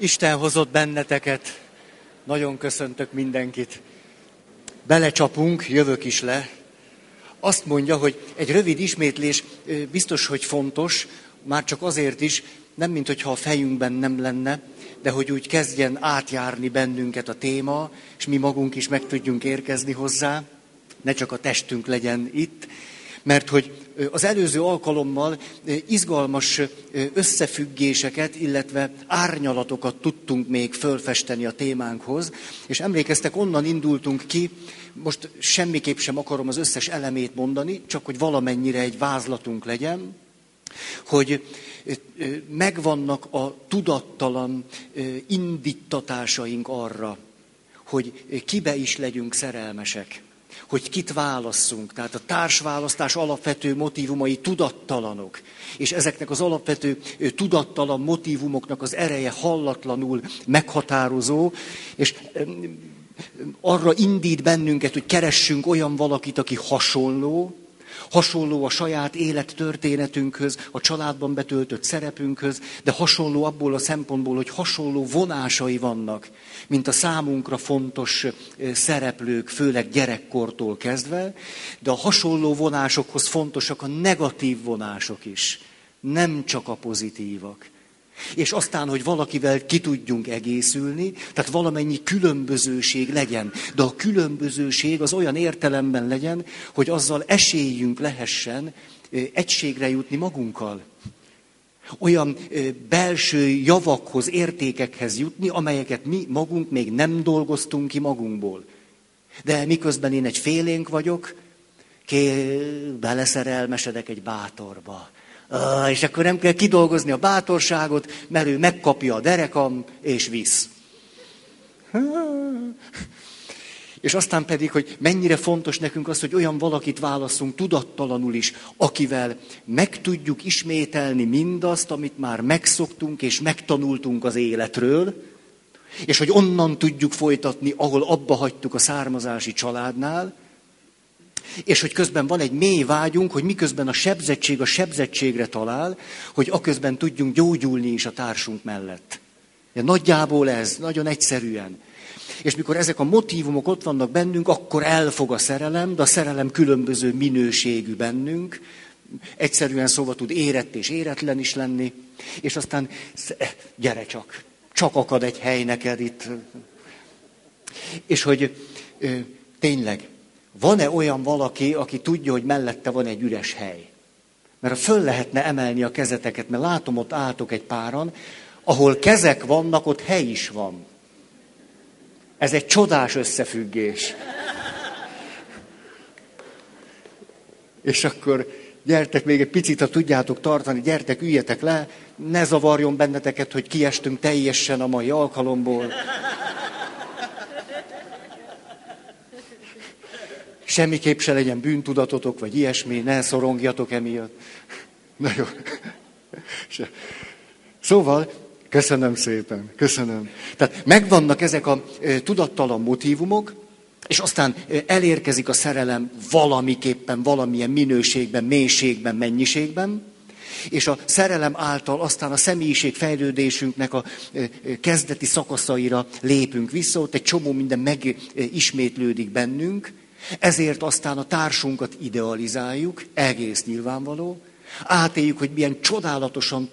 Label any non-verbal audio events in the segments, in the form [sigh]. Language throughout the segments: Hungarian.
Isten hozott benneteket. Nagyon köszöntök mindenkit. Belecsapunk, jövök is le. Azt mondja, hogy egy rövid ismétlés biztos, hogy fontos, már csak azért is, nem mint hogyha a fejünkben nem lenne, de hogy úgy kezdjen átjárni bennünket a téma, és mi magunk is meg tudjunk érkezni hozzá, ne csak a testünk legyen itt, mert hogy az előző alkalommal izgalmas összefüggéseket, illetve árnyalatokat tudtunk még fölfesteni a témánkhoz, és emlékeztek, onnan indultunk ki, most semmiképp sem akarom az összes elemét mondani, csak hogy valamennyire egy vázlatunk legyen, hogy megvannak a tudattalan indítatásaink arra, hogy kibe is legyünk szerelmesek hogy kit válasszunk. Tehát a társválasztás alapvető motivumai tudattalanok. És ezeknek az alapvető tudattalan motivumoknak az ereje hallatlanul meghatározó, és arra indít bennünket, hogy keressünk olyan valakit, aki hasonló, hasonló a saját élettörténetünkhöz, a családban betöltött szerepünkhöz, de hasonló abból a szempontból, hogy hasonló vonásai vannak, mint a számunkra fontos szereplők, főleg gyerekkortól kezdve, de a hasonló vonásokhoz fontosak a negatív vonások is, nem csak a pozitívak. És aztán, hogy valakivel ki tudjunk egészülni, tehát valamennyi különbözőség legyen. De a különbözőség az olyan értelemben legyen, hogy azzal esélyünk lehessen egységre jutni magunkkal. Olyan belső javakhoz, értékekhez jutni, amelyeket mi magunk még nem dolgoztunk ki magunkból. De miközben én egy félénk vagyok, ké, beleszerelmesedek egy bátorba és akkor nem kell kidolgozni a bátorságot, mert ő megkapja a derekam, és visz. És aztán pedig, hogy mennyire fontos nekünk az, hogy olyan valakit válaszunk tudattalanul is, akivel meg tudjuk ismételni mindazt, amit már megszoktunk és megtanultunk az életről, és hogy onnan tudjuk folytatni, ahol abba hagytuk a származási családnál, és hogy közben van egy mély vágyunk, hogy miközben a sebzettség a sebzettségre talál, hogy aközben tudjunk gyógyulni is a társunk mellett. Ja, nagyjából ez, nagyon egyszerűen. És mikor ezek a motivumok ott vannak bennünk, akkor elfog a szerelem, de a szerelem különböző minőségű bennünk. Egyszerűen szóval tud érett és éretlen is lenni. És aztán gyere csak, csak akad egy hely neked itt. És hogy tényleg, van-e olyan valaki, aki tudja, hogy mellette van egy üres hely? Mert föl lehetne emelni a kezeteket, mert látom, ott álltok egy páran, ahol kezek vannak, ott hely is van. Ez egy csodás összefüggés. És akkor gyertek még egy picit, ha tudjátok tartani, gyertek, üljetek le, ne zavarjon benneteket, hogy kiestünk teljesen a mai alkalomból. Semmiképp se legyen bűntudatotok, vagy ilyesmi, ne szorongjatok emiatt. [laughs] Na jó. Szóval, köszönöm szépen, köszönöm. Tehát megvannak ezek a tudattalan motivumok, és aztán elérkezik a szerelem valamiképpen, valamilyen minőségben, mélységben, mennyiségben, és a szerelem által aztán a személyiség fejlődésünknek a kezdeti szakaszaira lépünk vissza, ott egy csomó minden megismétlődik bennünk, ezért aztán a társunkat idealizáljuk, egész nyilvánvaló, átéljük, hogy milyen csodálatosan,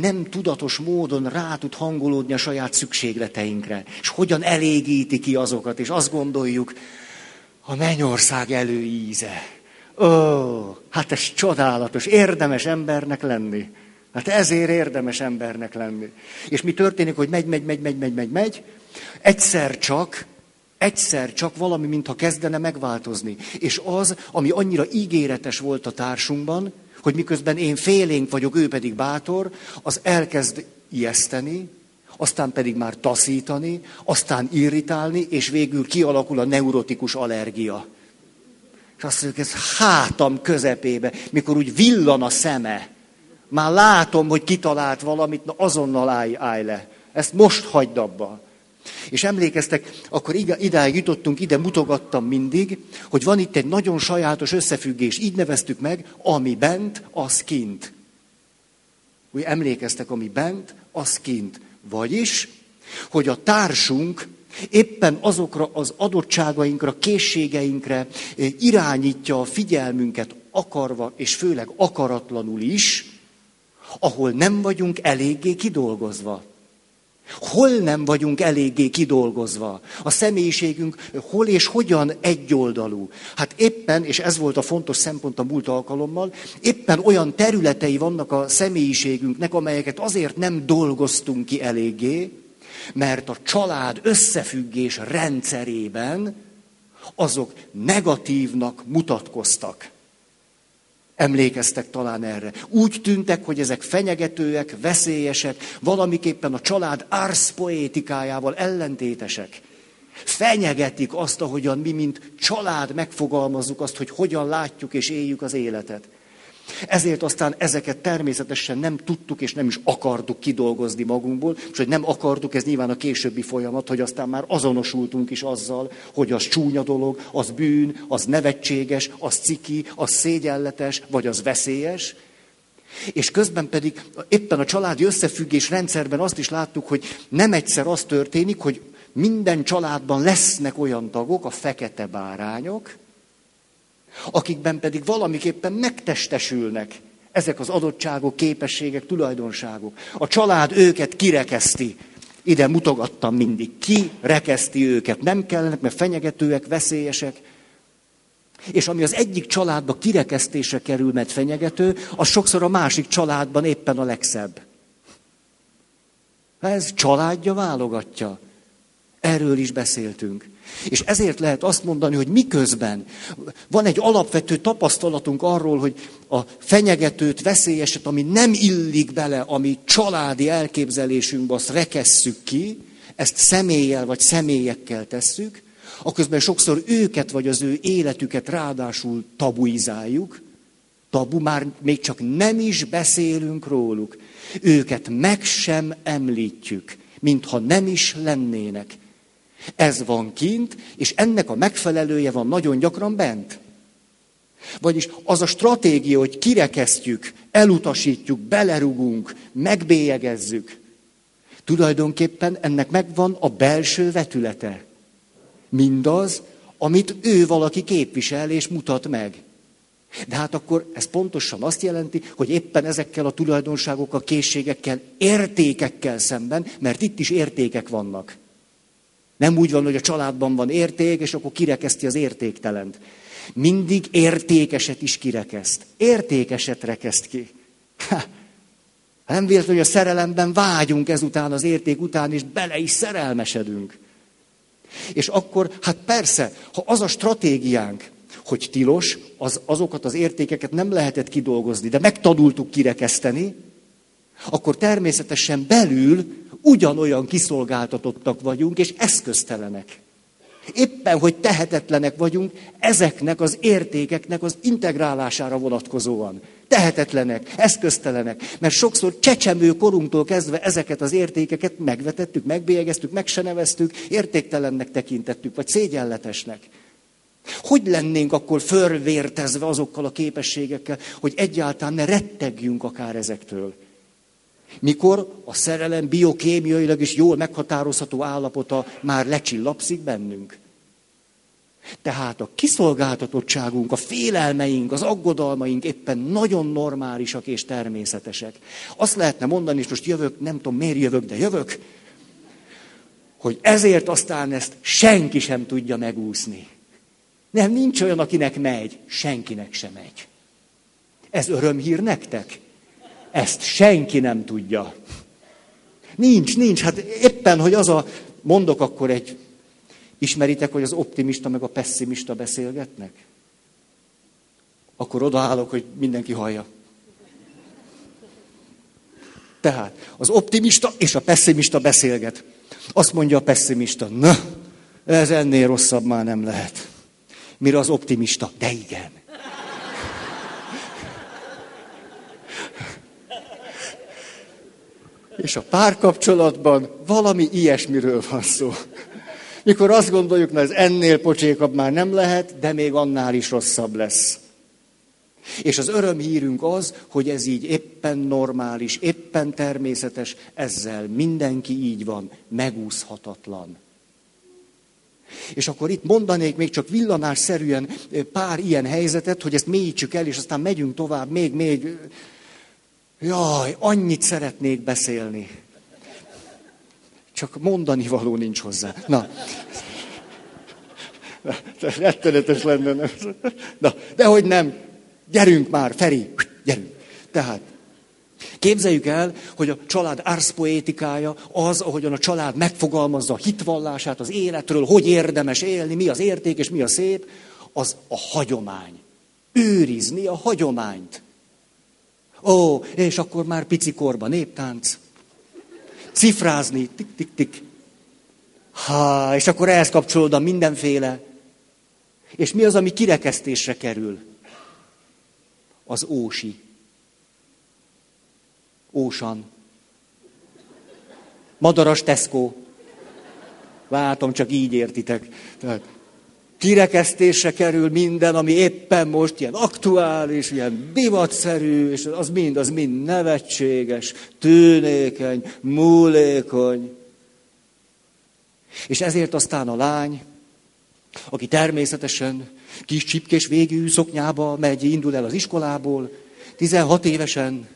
nem tudatos módon rá tud hangolódni a saját szükségleteinkre, és hogyan elégíti ki azokat, és azt gondoljuk, a mennyország előíze. Ó, hát ez csodálatos, érdemes embernek lenni. Hát ezért érdemes embernek lenni. És mi történik, hogy megy, megy, megy, megy, megy, megy, megy, egyszer csak egyszer csak valami, mintha kezdene megváltozni. És az, ami annyira ígéretes volt a társunkban, hogy miközben én félénk vagyok, ő pedig bátor, az elkezd ijeszteni, aztán pedig már taszítani, aztán irritálni, és végül kialakul a neurotikus allergia. És azt mondjuk, ez hátam közepébe, mikor úgy villan a szeme. Már látom, hogy kitalált valamit, na azonnal állj, állj le. Ezt most hagyd abba. És emlékeztek, akkor idáig jutottunk, ide mutogattam mindig, hogy van itt egy nagyon sajátos összefüggés, így neveztük meg, ami bent, az kint. Úgy emlékeztek, ami bent, az kint. Vagyis, hogy a társunk éppen azokra az adottságainkra, készségeinkre eh, irányítja a figyelmünket akarva, és főleg akaratlanul is, ahol nem vagyunk eléggé kidolgozva. Hol nem vagyunk eléggé kidolgozva? A személyiségünk hol és hogyan egyoldalú? Hát éppen, és ez volt a fontos szempont a múlt alkalommal, éppen olyan területei vannak a személyiségünknek, amelyeket azért nem dolgoztunk ki eléggé, mert a család összefüggés rendszerében azok negatívnak mutatkoztak. Emlékeztek talán erre. Úgy tűntek, hogy ezek fenyegetőek, veszélyesek, valamiképpen a család árszpoétikájával ellentétesek. Fenyegetik azt, ahogyan mi, mint család megfogalmazzuk azt, hogy hogyan látjuk és éljük az életet. Ezért aztán ezeket természetesen nem tudtuk és nem is akartuk kidolgozni magunkból, és hogy nem akartuk, ez nyilván a későbbi folyamat, hogy aztán már azonosultunk is azzal, hogy az csúnya dolog, az bűn, az nevetséges, az ciki, az szégyenletes, vagy az veszélyes. És közben pedig éppen a családi összefüggés rendszerben azt is láttuk, hogy nem egyszer az történik, hogy minden családban lesznek olyan tagok, a fekete bárányok, akikben pedig valamiképpen megtestesülnek ezek az adottságok, képességek, tulajdonságok. A család őket kirekeszti. Ide mutogattam mindig. Ki rekeszti őket? Nem kellenek, mert fenyegetőek, veszélyesek. És ami az egyik családba kirekesztésre kerül, mert fenyegető, az sokszor a másik családban éppen a legszebb. Ez családja válogatja. Erről is beszéltünk. És ezért lehet azt mondani, hogy miközben van egy alapvető tapasztalatunk arról, hogy a fenyegetőt, veszélyeset, ami nem illik bele, ami családi elképzelésünkbe, azt rekesszük ki, ezt személlyel vagy személyekkel tesszük, aközben sokszor őket vagy az ő életüket ráadásul tabuizáljuk, tabu, már még csak nem is beszélünk róluk. Őket meg sem említjük, mintha nem is lennének. Ez van kint, és ennek a megfelelője van nagyon gyakran bent. Vagyis az a stratégia, hogy kirekesztjük, elutasítjuk, belerugunk, megbélyegezzük, tulajdonképpen ennek megvan a belső vetülete. Mindaz, amit ő valaki képvisel és mutat meg. De hát akkor ez pontosan azt jelenti, hogy éppen ezekkel a tulajdonságokkal, készségekkel, értékekkel szemben, mert itt is értékek vannak. Nem úgy van, hogy a családban van érték, és akkor kirekeszti az értéktelent. Mindig értékeset is kirekeszt. Értékeset rekeszt ki. Ha, nem véletlen, hogy a szerelemben vágyunk ezután az érték után, és bele is szerelmesedünk. És akkor, hát persze, ha az a stratégiánk, hogy tilos, az, azokat az értékeket nem lehetett kidolgozni, de megtanultuk kirekeszteni, akkor természetesen belül ugyanolyan kiszolgáltatottak vagyunk, és eszköztelenek. Éppen, hogy tehetetlenek vagyunk ezeknek az értékeknek az integrálására vonatkozóan. Tehetetlenek, eszköztelenek, mert sokszor csecsemő korunktól kezdve ezeket az értékeket megvetettük, megbélyegeztük, meg se neveztük, értéktelennek tekintettük, vagy szégyenletesnek. Hogy lennénk akkor fölvértezve azokkal a képességekkel, hogy egyáltalán ne rettegjünk akár ezektől? Mikor a szerelem biokémiailag is jól meghatározható állapota már lecsillapszik bennünk. Tehát a kiszolgáltatottságunk, a félelmeink, az aggodalmaink éppen nagyon normálisak és természetesek. Azt lehetne mondani, és most jövök, nem tudom miért jövök, de jövök, hogy ezért aztán ezt senki sem tudja megúszni. Nem, nincs olyan, akinek megy, senkinek sem megy. Ez örömhír nektek? Ezt senki nem tudja. Nincs, nincs. Hát éppen, hogy az a, mondok akkor egy, ismeritek, hogy az optimista meg a pessimista beszélgetnek? Akkor odaállok, hogy mindenki hallja. Tehát az optimista és a pessimista beszélget. Azt mondja a pessimista, na, ez ennél rosszabb már nem lehet. Mire az optimista, de igen. És a párkapcsolatban valami ilyesmiről van szó. Mikor azt gondoljuk, na ez ennél pocsékabb már nem lehet, de még annál is rosszabb lesz. És az örömhírünk az, hogy ez így éppen normális, éppen természetes, ezzel mindenki így van, megúszhatatlan. És akkor itt mondanék még csak villanásszerűen pár ilyen helyzetet, hogy ezt mélyítsük el, és aztán megyünk tovább, még, még. Jaj, annyit szeretnék beszélni. Csak mondani való nincs hozzá. Na. Rettenetes lenne. Nem? Na, de hogy nem. Gyerünk már, Feri, gyerünk. Tehát, Képzeljük el, hogy a család árszpoétikája az, ahogyan a család megfogalmazza a hitvallását az életről, hogy érdemes élni, mi az érték és mi a szép, az a hagyomány. Őrizni a hagyományt. Ó, és akkor már pici korban néptánc. Cifrázni, tik-tik-tik. Ha, és akkor ehhez kapcsolódva mindenféle. És mi az, ami kirekesztésre kerül? Az ósi. Ósan. Madaras Tesco. Látom, csak így értitek. Tehát kirekesztésre kerül minden, ami éppen most ilyen aktuális, ilyen divatszerű, és az mind, az mind nevetséges, tűnékeny, múlékony. És ezért aztán a lány, aki természetesen kis csipkés végű szoknyába megy, indul el az iskolából, 16 évesen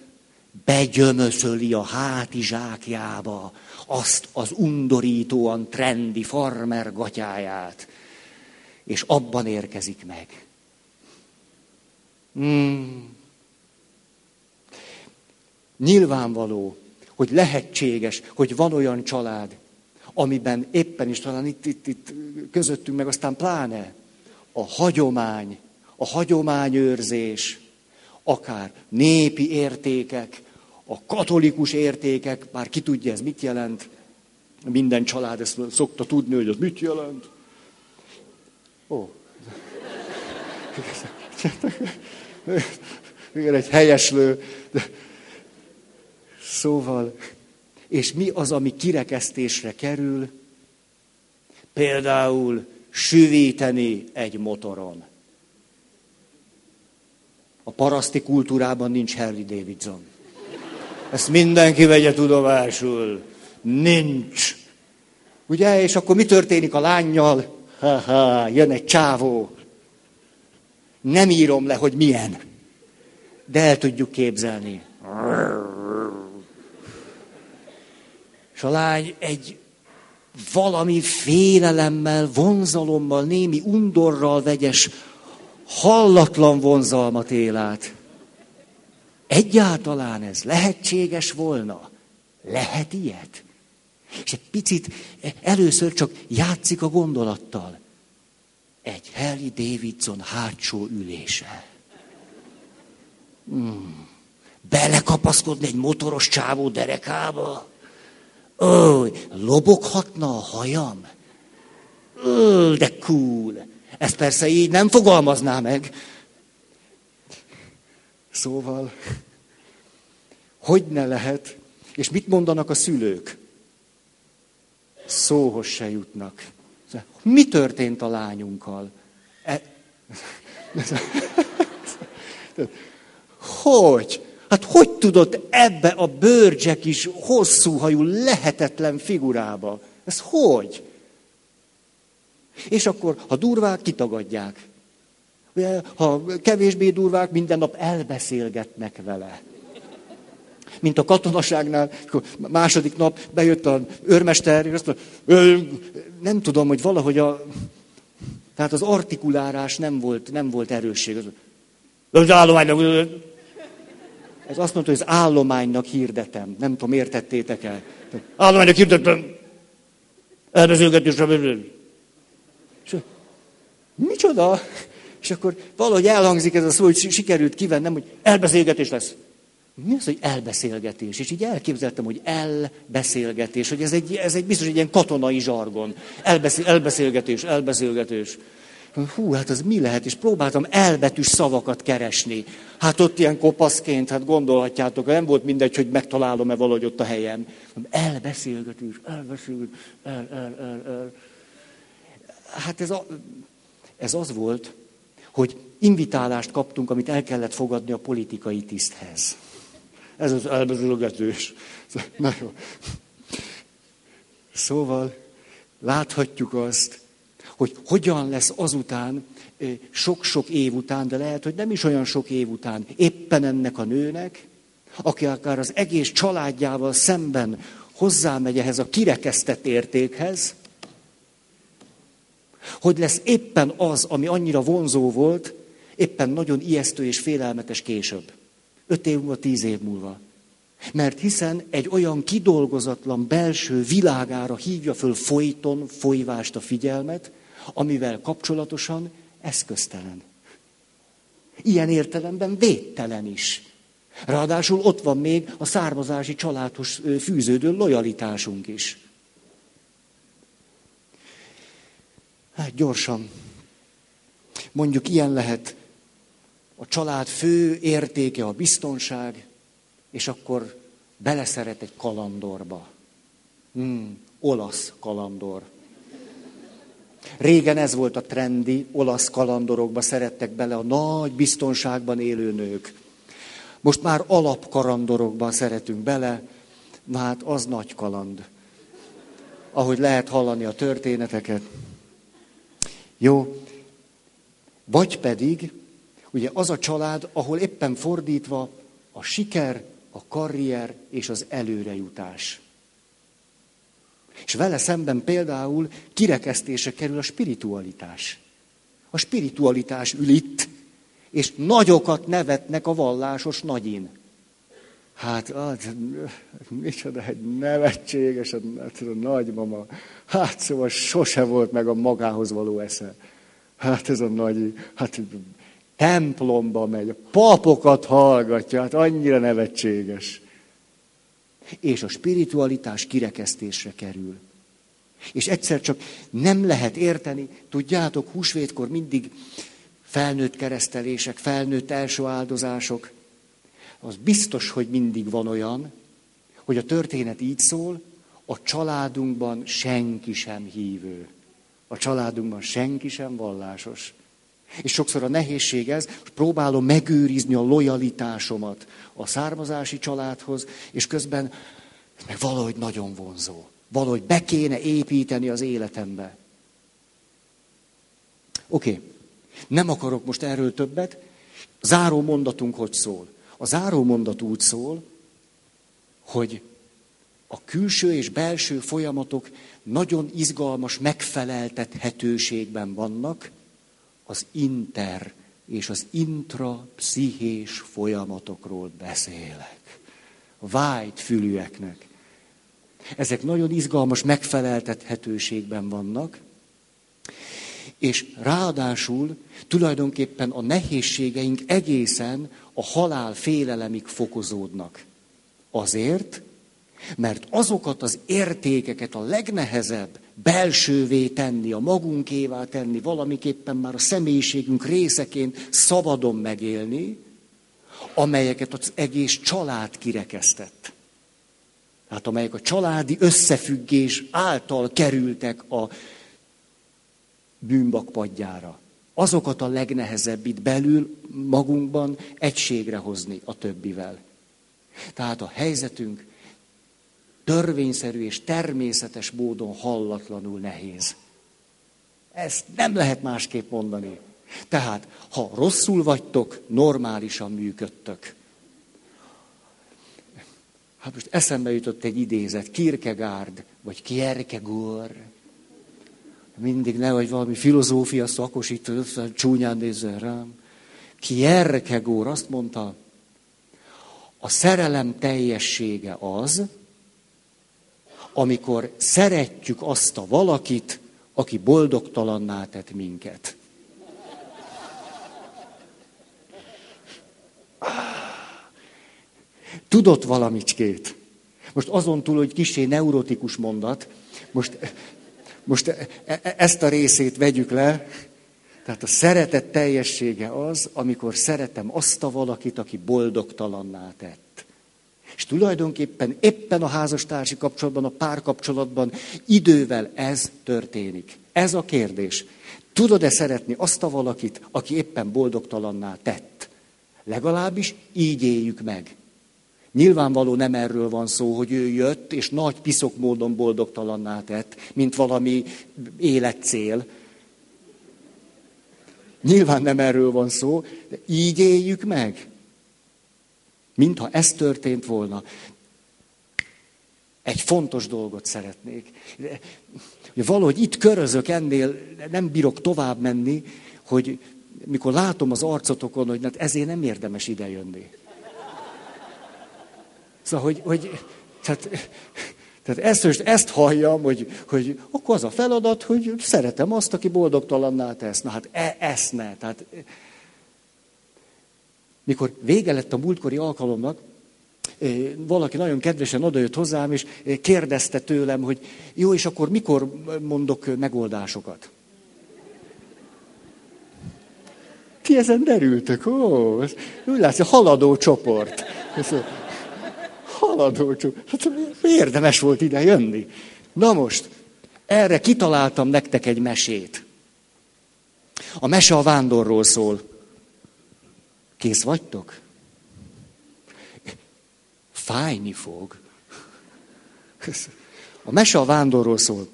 begyömöszöli a hátizsákjába azt az undorítóan trendi farmer gatyáját, és abban érkezik meg. Hmm. Nyilvánvaló, hogy lehetséges, hogy van olyan család, amiben éppen is talán itt, itt, itt közöttünk, meg aztán pláne a hagyomány, a hagyományőrzés, akár népi értékek, a katolikus értékek, már ki tudja ez mit jelent, minden család ezt szokta tudni, hogy az mit jelent. Ó. Igen, egy helyeslő. Szóval, és mi az, ami kirekesztésre kerül? Például süvíteni egy motoron. A paraszti kultúrában nincs Harley Davidson. Ezt mindenki vegye tudomásul. Nincs. Ugye, és akkor mi történik a lányjal? Ha-ha, jön egy csávó. Nem írom le, hogy milyen. De el tudjuk képzelni. És a lány egy valami félelemmel, vonzalommal, némi undorral vegyes, hallatlan vonzalmat él át. Egyáltalán ez lehetséges volna? Lehet ilyet? És egy picit először csak játszik a gondolattal. Egy Harry Davidson hátsó ülése. Hmm. Belekapaszkodni egy motoros csávó derekába? Ó, loboghatna a hajam? Ó, de cool. Ezt persze így nem fogalmazná meg. Szóval, hogy ne lehet, és mit mondanak a szülők? Szóhoz se jutnak. Mi történt a lányunkkal? E... Hogy? Hát hogy tudott ebbe a bőrcsek is hosszú hajú, lehetetlen figurába? Ez hogy? És akkor, ha durvák, kitagadják. Ha kevésbé durvák, minden nap elbeszélgetnek vele. Mint a katonaságnál, második nap bejött a őrmester, és azt mondta, nem tudom, hogy valahogy a... Tehát az artikulárás nem volt, nem volt erősség. Az állománynak... Ez azt mondta, hogy az állománynak hirdetem. Nem tudom, értettétek el. Állománynak hirdetem. Elbeszélgetésre. Micsoda? És akkor valahogy elhangzik ez a szó, hogy sikerült kivennem, hogy elbeszélgetés lesz. Mi az, hogy elbeszélgetés? És így elképzeltem, hogy elbeszélgetés, hogy ez egy, ez egy biztos egy ilyen katonai zsargon. Elbeszél, elbeszélgetés, elbeszélgetés. Hú, hát az mi lehet? És próbáltam elbetűs szavakat keresni. Hát ott ilyen kopaszként, hát gondolhatjátok, nem volt mindegy, hogy megtalálom-e valahogy ott a helyem. Elbeszélgetés, elbeszélgetés, el, el, el, el. Hát ez, a, ez az volt, hogy invitálást kaptunk, amit el kellett fogadni a politikai tiszthez. Ez az elbezülgetős. Na jó. Szóval láthatjuk azt, hogy hogyan lesz azután, sok-sok év után, de lehet, hogy nem is olyan sok év után, éppen ennek a nőnek, aki akár az egész családjával szemben hozzámegy ehhez a kirekesztett értékhez, hogy lesz éppen az, ami annyira vonzó volt, éppen nagyon ijesztő és félelmetes később. Öt év múlva, tíz év múlva. Mert hiszen egy olyan kidolgozatlan belső világára hívja föl folyton, folyvást a figyelmet, amivel kapcsolatosan eszköztelen. Ilyen értelemben védtelen is. Ráadásul ott van még a származási családhoz fűződő lojalitásunk is. Hát gyorsan. Mondjuk ilyen lehet a család fő értéke a biztonság, és akkor beleszeret egy kalandorba. Hmm, olasz kalandor. Régen ez volt a trendi, olasz kalandorokba szerettek bele a nagy biztonságban élő nők. Most már alapkarandorokban szeretünk bele, na hát az nagy kaland. Ahogy lehet hallani a történeteket. Jó. Vagy pedig, ugye az a család, ahol éppen fordítva a siker, a karrier és az előrejutás. És vele szemben például kirekesztése kerül a spiritualitás. A spiritualitás ül itt, és nagyokat nevetnek a vallásos nagyin. Hát, az, micsoda egy nevetséges, a, a nagymama. Hát szóval sose volt meg a magához való esze. Hát ez a nagy, hát templomba megy, a papokat hallgatja, hát annyira nevetséges. És a spiritualitás kirekesztésre kerül. És egyszer csak nem lehet érteni, tudjátok, húsvétkor mindig felnőtt keresztelések, felnőtt első áldozások. Az biztos, hogy mindig van olyan, hogy a történet így szól, a családunkban senki sem hívő. A családunkban senki sem vallásos. És sokszor a nehézség ez, hogy próbálom megőrizni a lojalitásomat a származási családhoz, és közben meg valahogy nagyon vonzó. Valahogy be kéne építeni az életembe. Oké, okay. nem akarok most erről többet. Záró mondatunk hogy szól? A záró mondat úgy szól, hogy a külső és belső folyamatok nagyon izgalmas megfeleltethetőségben vannak, az inter és az intrapszichés folyamatokról beszélek. Vájt fülűeknek. Ezek nagyon izgalmas megfeleltethetőségben vannak, és ráadásul tulajdonképpen a nehézségeink egészen a halál félelemig fokozódnak. Azért, mert azokat az értékeket a legnehezebb belsővé tenni, a magunkévá tenni, valamiképpen már a személyiségünk részeként szabadon megélni, amelyeket az egész család kirekesztett. Tehát amelyek a családi összefüggés által kerültek a bűnbakpadjára. Azokat a legnehezebb itt belül magunkban egységre hozni a többivel. Tehát a helyzetünk törvényszerű és természetes módon hallatlanul nehéz. Ezt nem lehet másképp mondani. Tehát, ha rosszul vagytok, normálisan működtök. Hát most eszembe jutott egy idézet, Kierkegaard, vagy Kierkegaard. Mindig nehogy valami filozófia szakos itt csúnyán nézzen rám. Kierkegaard azt mondta, a szerelem teljessége az, amikor szeretjük azt a valakit, aki boldogtalanná tett minket. Tudott valamicskét. Most azon túl, hogy kisé neurotikus mondat, most, most e, e, ezt a részét vegyük le. Tehát a szeretet teljessége az, amikor szeretem azt a valakit, aki boldogtalanná tett. És tulajdonképpen éppen a házastársi kapcsolatban, a párkapcsolatban idővel ez történik. Ez a kérdés. Tudod-e szeretni azt a valakit, aki éppen boldogtalanná tett? Legalábbis így éljük meg. Nyilvánvaló nem erről van szó, hogy ő jött, és nagy piszok módon boldogtalanná tett, mint valami életcél. Nyilván nem erről van szó, de így éljük meg. Mintha ez történt volna. Egy fontos dolgot szeretnék. Valahogy itt körözök ennél, nem bírok tovább menni, hogy mikor látom az arcotokon, hogy hát ezért nem érdemes idejönni. Szóval, hogy, hogy tehát, tehát ezt, ezt halljam, hogy, hogy akkor az a feladat, hogy szeretem azt, aki boldogtalanná tesz. Na hát e, ezt ne. Tehát, mikor vége lett a múltkori alkalomnak, valaki nagyon kedvesen odajött hozzám, és kérdezte tőlem, hogy jó, és akkor mikor mondok megoldásokat? Ti ezen derültök, ó, úgy látszik, haladó csoport. Haladó csoport. Hát, érdemes volt ide jönni. Na most, erre kitaláltam nektek egy mesét. A mese a vándorról szól. Kész vagytok? Fájni fog. A mese a vándorról szól.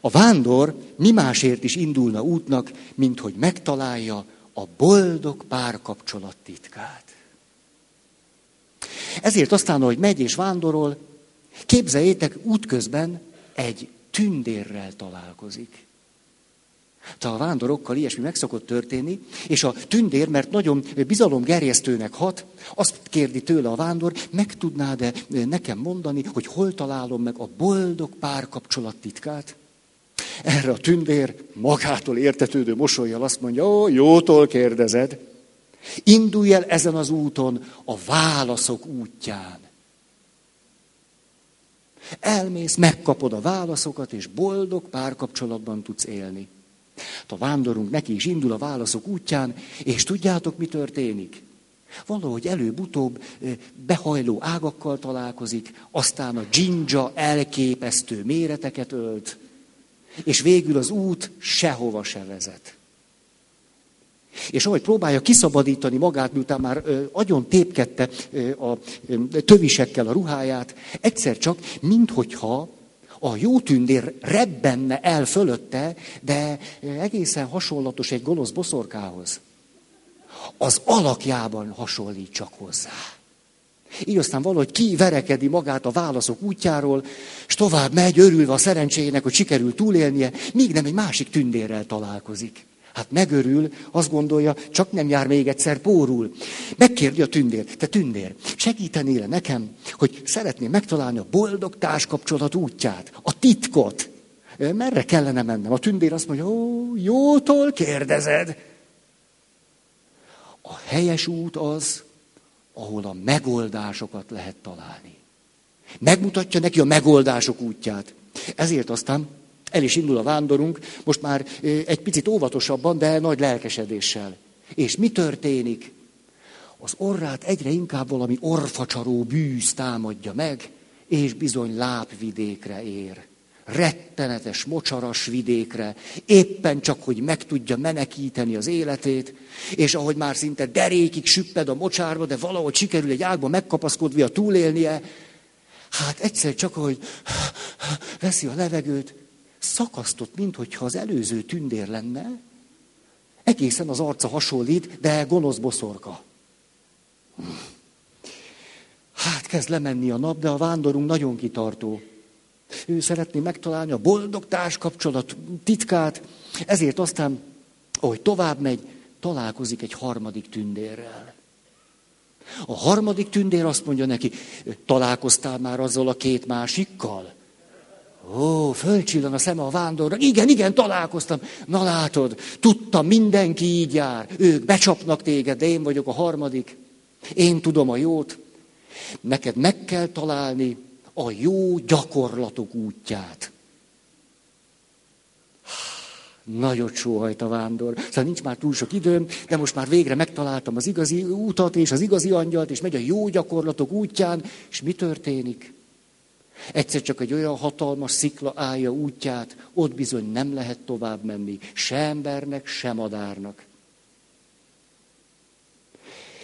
A vándor mi másért is indulna útnak, mint hogy megtalálja a boldog párkapcsolat titkát. Ezért aztán, ahogy megy és vándorol, képzeljétek, útközben egy tündérrel találkozik. Tehát a vándorokkal ilyesmi meg szokott történni, és a tündér, mert nagyon bizalomgerjesztőnek hat, azt kérdi tőle a vándor, meg tudnád-e nekem mondani, hogy hol találom meg a boldog párkapcsolat titkát? Erre a tündér magától értetődő mosolyjal azt mondja, ó, jótól kérdezed. Indulj el ezen az úton a válaszok útján. Elmész, megkapod a válaszokat, és boldog párkapcsolatban tudsz élni. A vándorunk neki is indul a válaszok útján, és tudjátok, mi történik? Valahogy előbb-utóbb behajló ágakkal találkozik, aztán a dzsindzsa elképesztő méreteket ölt, és végül az út sehova se vezet. És ahogy próbálja kiszabadítani magát, miután már ö, agyon tépkedte ö, a ö, tövisekkel a ruháját, egyszer csak, minthogyha a jó tündér rebbenne el fölötte, de egészen hasonlatos egy gonosz boszorkához. Az alakjában hasonlít csak hozzá. Így aztán valahogy kiverekedi magát a válaszok útjáról, és tovább megy, örülve a szerencséjének, hogy sikerül túlélnie, míg nem egy másik tündérrel találkozik. Hát megörül, azt gondolja, csak nem jár még egyszer pórul. Megkérdi a tündér, te tündér, segítenél nekem, hogy szeretném megtalálni a boldog társkapcsolat útját, a titkot. Merre kellene mennem? A tündér azt mondja, ó, jótól kérdezed. A helyes út az, ahol a megoldásokat lehet találni. Megmutatja neki a megoldások útját. Ezért aztán el is indul a vándorunk, most már egy picit óvatosabban, de nagy lelkesedéssel. És mi történik? Az orrát egyre inkább valami orfacsaró bűz támadja meg, és bizony lápvidékre ér. Rettenetes, mocsaras vidékre, éppen csak, hogy meg tudja menekíteni az életét, és ahogy már szinte derékig süpped a mocsárba, de valahogy sikerül egy ágba megkapaszkodva túlélnie, hát egyszer csak, hogy [sighs] veszi a levegőt, szakasztott, minthogyha az előző tündér lenne, egészen az arca hasonlít, de gonosz boszorka. Hát kezd lemenni a nap, de a vándorunk nagyon kitartó. Ő szeretné megtalálni a boldog társkapcsolat titkát, ezért aztán, ahogy tovább megy, találkozik egy harmadik tündérrel. A harmadik tündér azt mondja neki, találkoztál már azzal a két másikkal? Ó, fölcsillan a szeme a vándorra. Igen, igen, találkoztam. Na látod, tudtam, mindenki így jár. Ők becsapnak téged, de én vagyok a harmadik. Én tudom a jót. Neked meg kell találni a jó gyakorlatok útját. Nagyot sóhajt a vándor. Szóval nincs már túl sok időm, de most már végre megtaláltam az igazi útat és az igazi angyalt, és megy a jó gyakorlatok útján, és mi történik? Egyszer csak egy olyan hatalmas szikla állja útját, ott bizony nem lehet tovább menni, se embernek, se madárnak.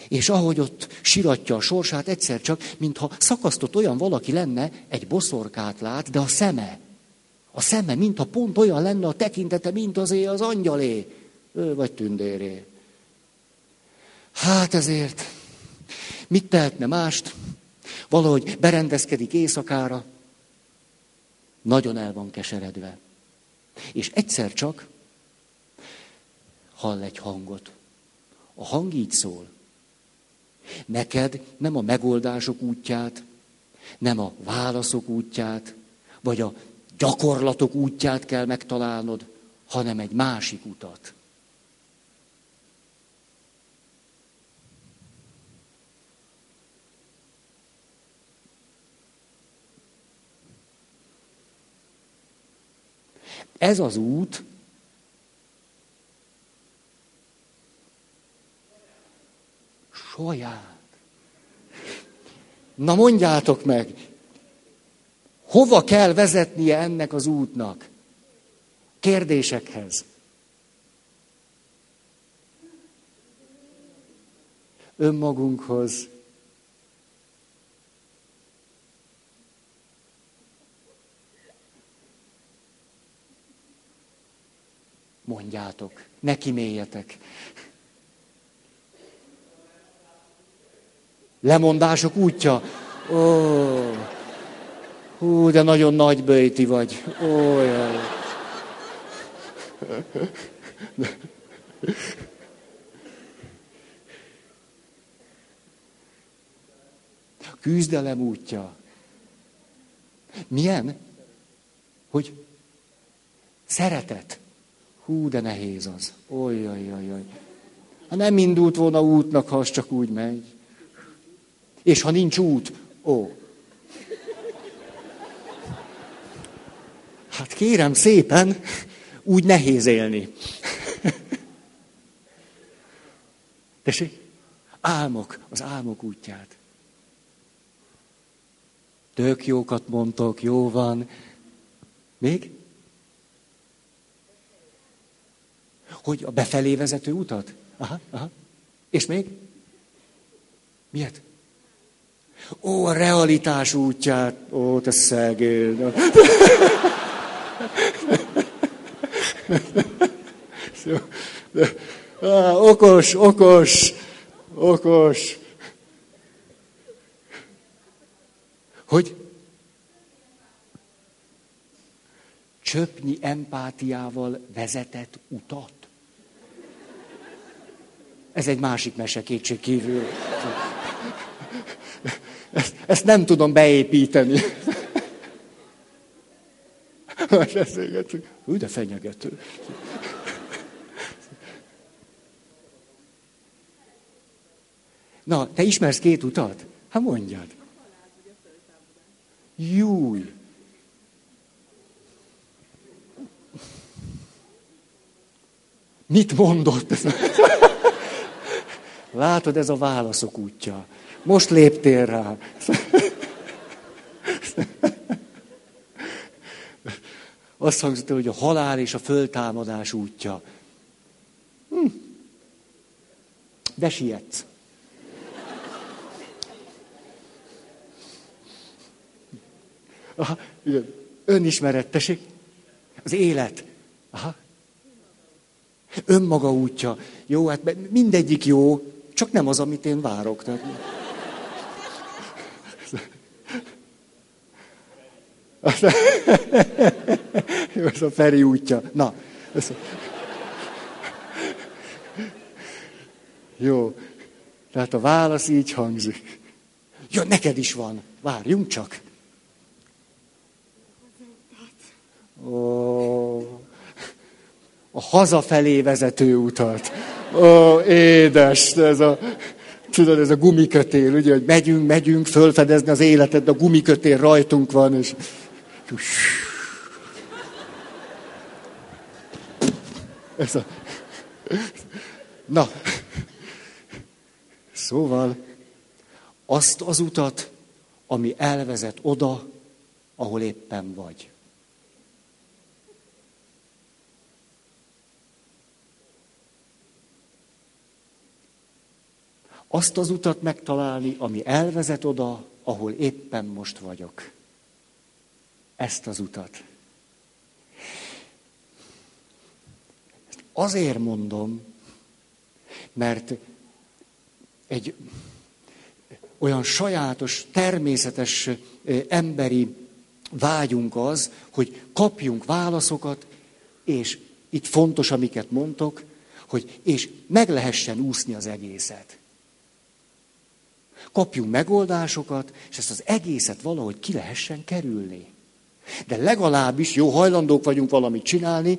És ahogy ott siratja a sorsát, egyszer csak, mintha szakasztott olyan valaki lenne, egy boszorkát lát, de a szeme, a szeme, mintha pont olyan lenne a tekintete, mint azé az angyalé, ő vagy tündéré. Hát ezért, mit tehetne mást? Valahogy berendezkedik éjszakára, nagyon el van keseredve. És egyszer csak hall egy hangot. A hang így szól. Neked nem a megoldások útját, nem a válaszok útját, vagy a gyakorlatok útját kell megtalálnod, hanem egy másik utat. Ez az út saját. Na mondjátok meg, hova kell vezetnie ennek az útnak? Kérdésekhez. Önmagunkhoz. Mondjátok, ne kiméljetek. Lemondások útja. Ó, hú, de nagyon nagy bőjti vagy. Ó, jaj. Küzdelem útja. Milyen? Hogy szeretet. Hú, de nehéz az. Ojjajjajjaj. Ha nem indult volna útnak, ha az csak úgy megy. És ha nincs út, ó. Hát kérem szépen, úgy nehéz élni. [laughs] Tessék? Álmok, az álmok útját. Tök jókat mondtok, jó van. Még? Hogy a befelé vezető utat? Aha, aha. És még? Miért? Ó, a realitás útját, ó, te szegény. okos, okos, okos. Hogy? Csöpnyi empátiával vezetett utat? Ez egy másik mese kétség kívül. Ezt, ezt nem tudom beépíteni. Beszélgetünk. Úgy, de fenyegető. Na, te ismersz két utat? Hát mondjad. Júj! Mit mondott? Látod, ez a válaszok útja. Most léptél rá. Azt hangzott, hogy a halál és a föltámadás útja. Hm. De sietsz. Aha, igen. Önismeret, tessék. Az élet. Aha. Önmaga útja. Jó, hát mindegyik jó, csak nem az, amit én várok. Tehát... [laughs] Ez a Feri útja. Na. Ez... Jó. Tehát a válasz így hangzik. Jó, neked is van. Várjunk csak. Ó, a hazafelé vezető utat. Ó, édes, ez a, tudod, ez a gumikötél, ugye, hogy megyünk, megyünk fölfedezni az életet, de a gumikötél rajtunk van, és... Ez a... Na, szóval azt az utat, ami elvezet oda, ahol éppen vagy. Azt az utat megtalálni, ami elvezet oda, ahol éppen most vagyok. Ezt az utat. Ezt azért mondom, mert egy olyan sajátos, természetes emberi vágyunk az, hogy kapjunk válaszokat, és itt fontos, amiket mondtok, hogy és meg lehessen úszni az egészet. Kapjunk megoldásokat, és ezt az egészet valahogy ki lehessen kerülni. De legalábbis jó hajlandók vagyunk valamit csinálni,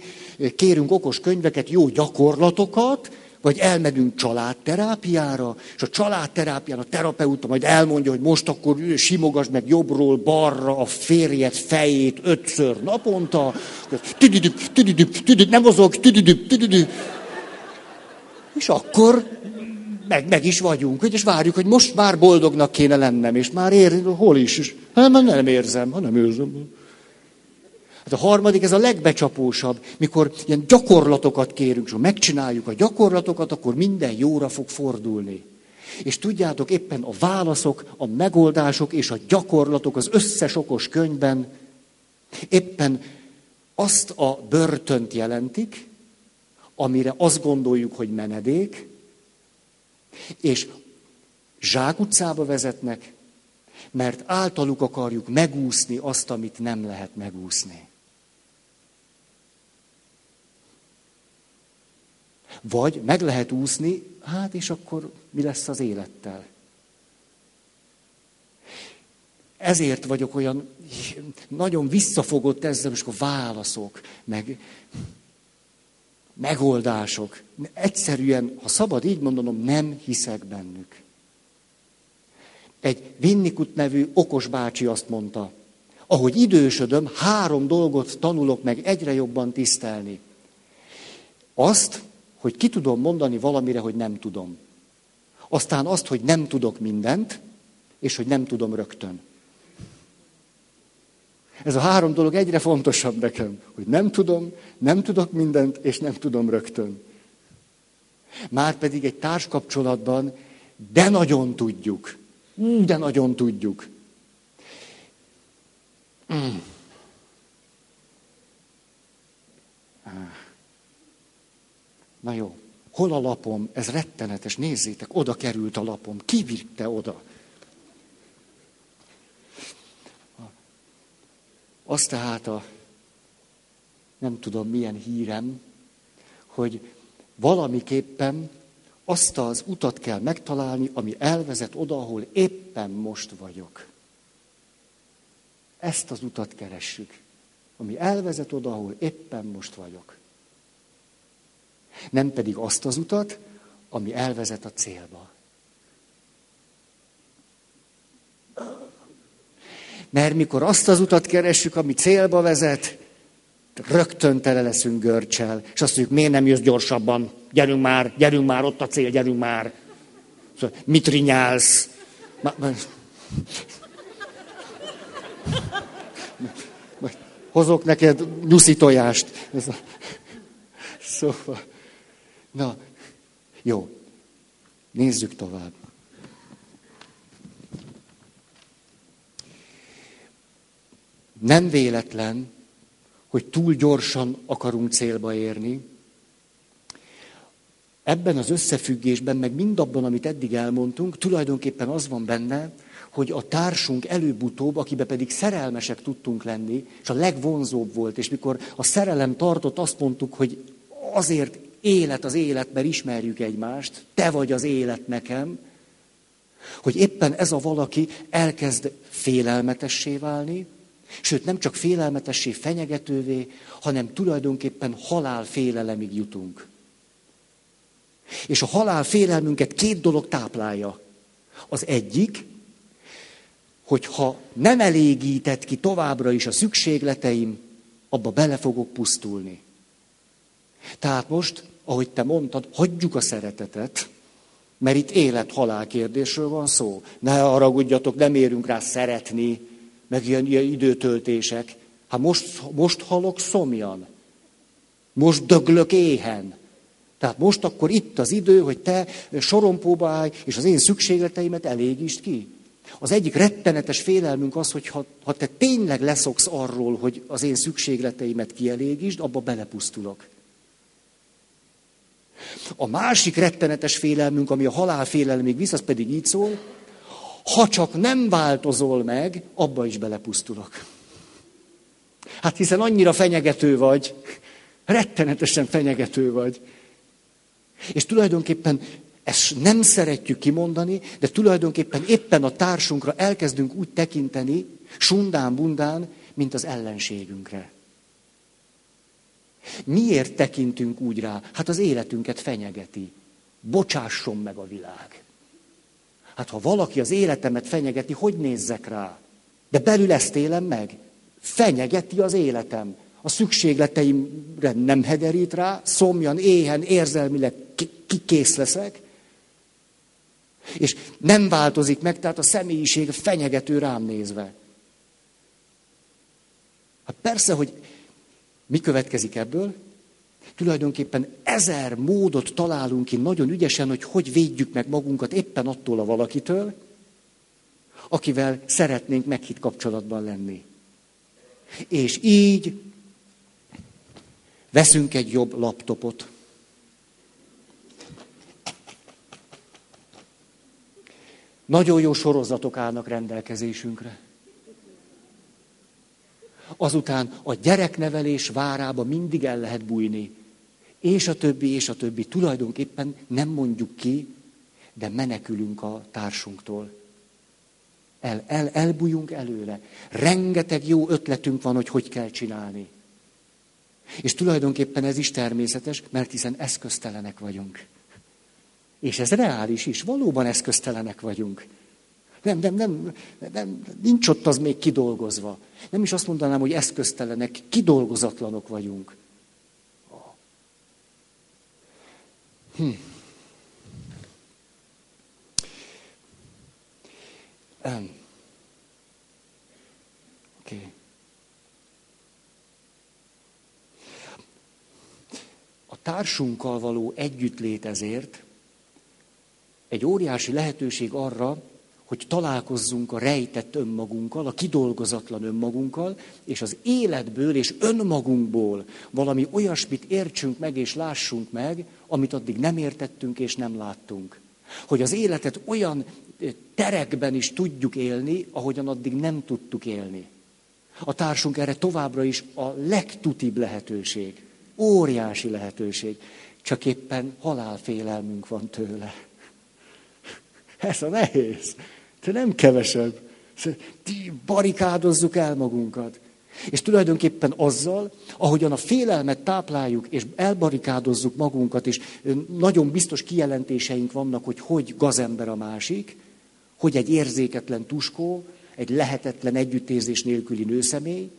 kérünk okos könyveket, jó gyakorlatokat, vagy elmegyünk családterápiára, és a családterápián a terapeuta majd elmondja, hogy most akkor simogass meg jobbról balra a férjed fejét ötször naponta, tüdüdüp, tüdüdüp, tüdüdüp, nem mozog, tüdüdüp, tüdüdüp. És akkor meg, meg is vagyunk, és várjuk, hogy most már boldognak kéne lennem, és már ér, hol is, és hát nem érzem, ha nem érzem. Hát a harmadik, ez a legbecsapósabb, mikor ilyen gyakorlatokat kérünk, és ha megcsináljuk a gyakorlatokat, akkor minden jóra fog fordulni. És tudjátok, éppen a válaszok, a megoldások és a gyakorlatok az összes okos könyvben éppen azt a börtönt jelentik, amire azt gondoljuk, hogy menedék, és zsákutcába vezetnek, mert általuk akarjuk megúszni azt, amit nem lehet megúszni. Vagy meg lehet úszni, hát és akkor mi lesz az élettel? Ezért vagyok olyan nagyon visszafogott ezzel, és akkor válaszok, meg megoldások. Egyszerűen, ha szabad így mondanom, nem hiszek bennük. Egy Vinnikut nevű okos bácsi azt mondta, ahogy idősödöm, három dolgot tanulok meg egyre jobban tisztelni. Azt, hogy ki tudom mondani valamire, hogy nem tudom. Aztán azt, hogy nem tudok mindent, és hogy nem tudom rögtön. Ez a három dolog egyre fontosabb nekem, hogy nem tudom, nem tudok mindent, és nem tudom rögtön. Márpedig egy társkapcsolatban, de nagyon tudjuk. De nagyon tudjuk. Mm. Na jó, hol a lapom? Ez rettenetes, nézzétek, oda került a lapom. Ki vitte oda? Az tehát a nem tudom milyen hírem, hogy valamiképpen azt az utat kell megtalálni, ami elvezet oda, ahol éppen most vagyok. Ezt az utat keressük, ami elvezet oda, ahol éppen most vagyok. Nem pedig azt az utat, ami elvezet a célba. Mert mikor azt az utat keressük, ami célba vezet, rögtön tele leszünk görcsel. És azt mondjuk, miért nem jössz gyorsabban? Gyerünk már, gyerünk már, ott a cél, gyerünk már. Szóval, mit rinyálsz? Hozok neked nyuszi tojást. Szóval, na, jó, nézzük tovább. Nem véletlen, hogy túl gyorsan akarunk célba érni. Ebben az összefüggésben, meg mindabban, amit eddig elmondtunk, tulajdonképpen az van benne, hogy a társunk előbb-utóbb, akibe pedig szerelmesek tudtunk lenni, és a legvonzóbb volt, és mikor a szerelem tartott, azt mondtuk, hogy azért élet az élet, mert ismerjük egymást, te vagy az élet nekem, hogy éppen ez a valaki elkezd félelmetessé válni, Sőt, nem csak félelmetessé, fenyegetővé, hanem tulajdonképpen halál félelemig jutunk. És a halál félelmünket két dolog táplálja. Az egyik, hogy ha nem elégített ki továbbra is a szükségleteim, abba bele fogok pusztulni. Tehát most, ahogy te mondtad, hagyjuk a szeretetet, mert itt élet-halál kérdésről van szó. Ne haragudjatok, nem érünk rá szeretni, meg ilyen, ilyen időtöltések. Hát most, most halok szomjan. Most döglök éhen. Tehát most akkor itt az idő, hogy te sorompóba állj, és az én szükségleteimet elégítsd ki. Az egyik rettenetes félelmünk az, hogy ha, ha te tényleg leszoksz arról, hogy az én szükségleteimet kielégítsd, abba belepusztulok. A másik rettenetes félelmünk, ami a halál félelmig visz, az pedig így szól, ha csak nem változol meg, abba is belepusztulok. Hát hiszen annyira fenyegető vagy, rettenetesen fenyegető vagy. És tulajdonképpen ezt nem szeretjük kimondani, de tulajdonképpen éppen a társunkra elkezdünk úgy tekinteni, sundán-bundán, mint az ellenségünkre. Miért tekintünk úgy rá? Hát az életünket fenyegeti. Bocsásson meg a világ. Hát ha valaki az életemet fenyegeti, hogy nézzek rá? De belül ezt élem meg. Fenyegeti az életem. A szükségleteimre nem hederít rá, szomjan, éhen, érzelmileg kikész leszek, és nem változik meg, tehát a személyiség fenyegető rám nézve. Hát persze, hogy mi következik ebből? Tulajdonképpen ezer módot találunk ki nagyon ügyesen, hogy hogy védjük meg magunkat éppen attól a valakitől, akivel szeretnénk meghitt kapcsolatban lenni. És így veszünk egy jobb laptopot. Nagyon jó sorozatok állnak rendelkezésünkre. Azután a gyereknevelés várába mindig el lehet bújni. És a többi, és a többi. Tulajdonképpen nem mondjuk ki, de menekülünk a társunktól. El, el, elbújunk előle. Rengeteg jó ötletünk van, hogy hogy kell csinálni. És tulajdonképpen ez is természetes, mert hiszen eszköztelenek vagyunk. És ez reális is, valóban eszköztelenek vagyunk. Nem, nem, nem, nem, nincs ott az még kidolgozva. Nem is azt mondanám, hogy eszköztelenek, kidolgozatlanok vagyunk. Hm. Um. Okay. A társunkkal való együttlét ezért egy óriási lehetőség arra, hogy találkozzunk a rejtett önmagunkkal, a kidolgozatlan önmagunkkal, és az életből és önmagunkból valami olyasmit értsünk meg és lássunk meg, amit addig nem értettünk és nem láttunk. Hogy az életet olyan terekben is tudjuk élni, ahogyan addig nem tudtuk élni. A társunk erre továbbra is a legtutibb lehetőség. Óriási lehetőség. Csak éppen halálfélelmünk van tőle. [laughs] Ez a nehéz. De nem kevesebb. Barikádozzuk el magunkat. És tulajdonképpen azzal, ahogyan a félelmet tápláljuk, és elbarikádozzuk magunkat, és nagyon biztos kijelentéseink vannak, hogy hogy gazember a másik, hogy egy érzéketlen tuskó, egy lehetetlen együttérzés nélküli nőszemély,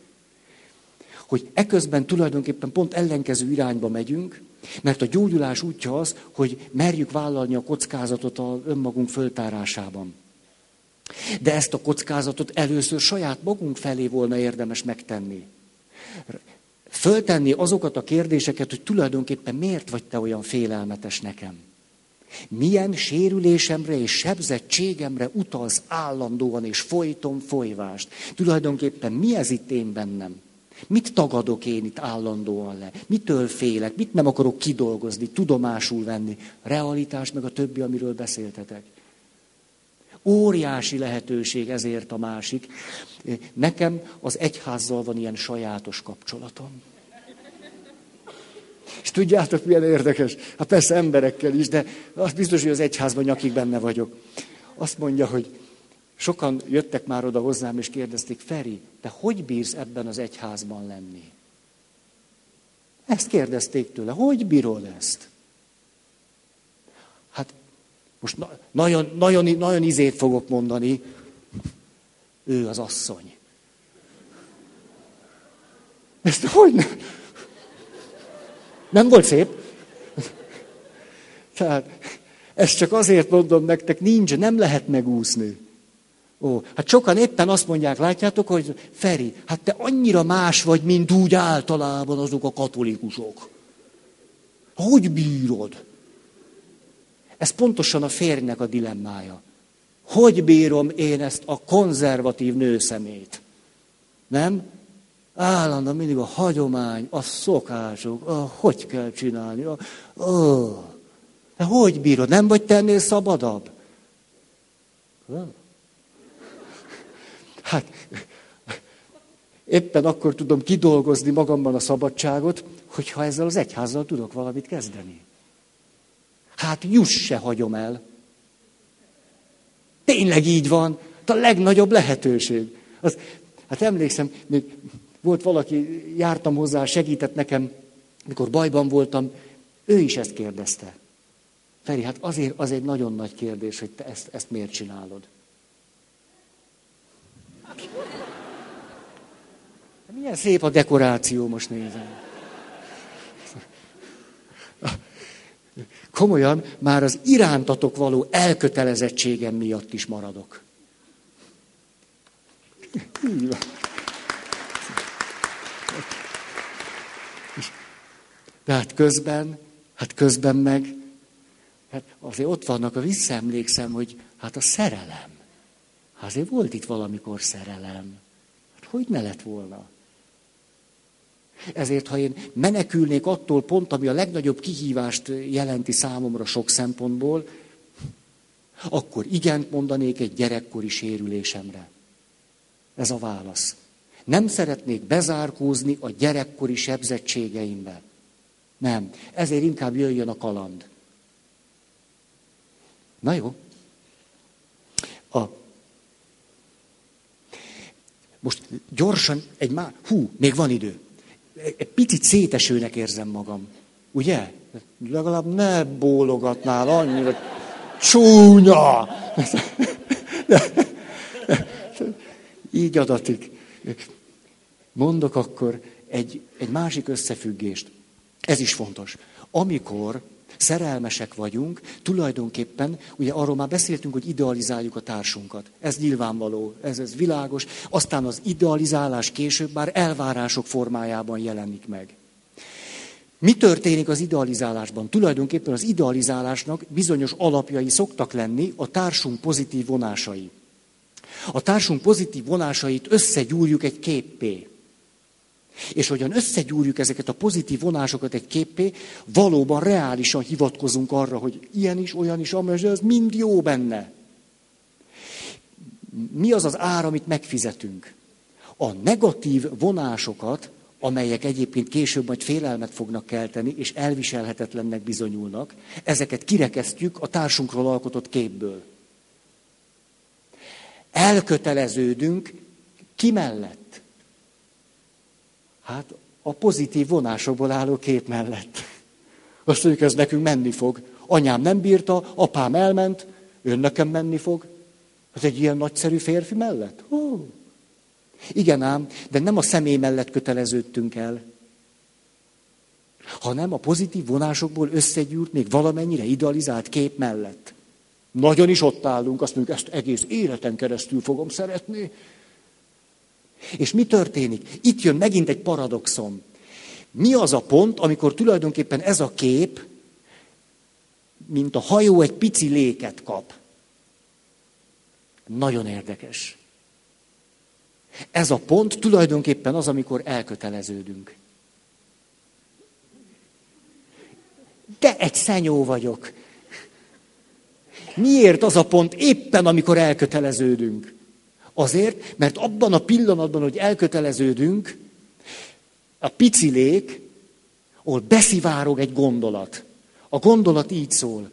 hogy eközben tulajdonképpen pont ellenkező irányba megyünk, mert a gyógyulás útja az, hogy merjük vállalni a kockázatot a önmagunk föltárásában. De ezt a kockázatot először saját magunk felé volna érdemes megtenni. Föltenni azokat a kérdéseket, hogy tulajdonképpen miért vagy te olyan félelmetes nekem? Milyen sérülésemre és sebzettségemre utalsz állandóan és folyton folyvást? Tulajdonképpen mi ez itt én bennem? Mit tagadok én itt állandóan le? Mitől félek? Mit nem akarok kidolgozni, tudomásul venni? Realitás meg a többi, amiről beszéltetek. Óriási lehetőség ezért a másik. Nekem az egyházzal van ilyen sajátos kapcsolatom. És tudjátok, milyen érdekes? Hát persze emberekkel is, de az biztos, hogy az egyházban nyakig benne vagyok. Azt mondja, hogy sokan jöttek már oda hozzám, és kérdezték, Feri, te hogy bírsz ebben az egyházban lenni? Ezt kérdezték tőle, hogy bírod ezt? Most na- nagyon, nagyon, nagyon izét fogok mondani, ő az asszony. Ezt hogy nem? Nem volt szép? Tehát ezt csak azért mondom nektek, nincs, nem lehet megúszni. Ó, hát sokan éppen azt mondják, látjátok, hogy Feri, hát te annyira más vagy, mint úgy általában azok a katolikusok. Hogy bírod? Ez pontosan a férjnek a dilemmája. Hogy bírom én ezt a konzervatív nőszemét? Nem? Állandóan mindig a hagyomány, a szokások, a hogy kell csinálni. A, ó, de hogy bírod? Nem vagy tennél szabadabb? Hát, éppen akkor tudom kidolgozni magamban a szabadságot, hogyha ezzel az egyházzal tudok valamit kezdeni. Hát juss se hagyom el. Tényleg így van. A legnagyobb lehetőség. Az, hát emlékszem, még volt valaki, jártam hozzá, segített nekem, mikor bajban voltam, ő is ezt kérdezte. Feri, hát azért az egy nagyon nagy kérdés, hogy te ezt, ezt miért csinálod. Milyen szép a dekoráció, most nézem. Komolyan, már az irántatok való elkötelezettségem miatt is maradok. De hát közben, hát közben meg, hát azért ott vannak, a visszaemlékszem, hogy hát a szerelem. Hát azért volt itt valamikor szerelem. Hát hogy ne lett volna? Ezért, ha én menekülnék attól pont, ami a legnagyobb kihívást jelenti számomra sok szempontból, akkor igent mondanék egy gyerekkori sérülésemre. Ez a válasz. Nem szeretnék bezárkózni a gyerekkori sebzettségeimbe. Nem. Ezért inkább jöjjön a kaland. Na jó. A... Most gyorsan egy már... Hú, még van idő egy picit szétesőnek érzem magam. Ugye? Legalább ne bólogatnál annyira csúnya. Így adatik. Mondok akkor egy, egy másik összefüggést. Ez is fontos. Amikor szerelmesek vagyunk, tulajdonképpen, ugye arról már beszéltünk, hogy idealizáljuk a társunkat. Ez nyilvánvaló, ez, ez világos. Aztán az idealizálás később már elvárások formájában jelenik meg. Mi történik az idealizálásban? Tulajdonképpen az idealizálásnak bizonyos alapjai szoktak lenni a társunk pozitív vonásai. A társunk pozitív vonásait összegyúrjuk egy képpé. És hogyan összegyúrjuk ezeket a pozitív vonásokat egy képé, valóban reálisan hivatkozunk arra, hogy ilyen is, olyan is, amely ez mind jó benne. Mi az az ár, amit megfizetünk? A negatív vonásokat, amelyek egyébként később majd félelmet fognak kelteni, és elviselhetetlennek bizonyulnak, ezeket kirekesztjük a társunkról alkotott képből. Elköteleződünk ki mellett? Hát a pozitív vonásokból álló kép mellett. Azt mondjuk, ez nekünk menni fog. Anyám nem bírta, apám elment, ön nekem menni fog. Az egy ilyen nagyszerű férfi mellett? Hú. Igen ám, de nem a személy mellett köteleződtünk el, hanem a pozitív vonásokból összegyűrt, még valamennyire idealizált kép mellett. Nagyon is ott állunk, azt mondjuk, ezt egész életen keresztül fogom szeretni. És mi történik? Itt jön megint egy paradoxon. Mi az a pont, amikor tulajdonképpen ez a kép, mint a hajó egy pici léket kap? Nagyon érdekes. Ez a pont tulajdonképpen az, amikor elköteleződünk. De egy szenyó vagyok. Miért az a pont éppen, amikor elköteleződünk? Azért, mert abban a pillanatban, hogy elköteleződünk, a pici lék, ahol beszivárog egy gondolat. A gondolat így szól.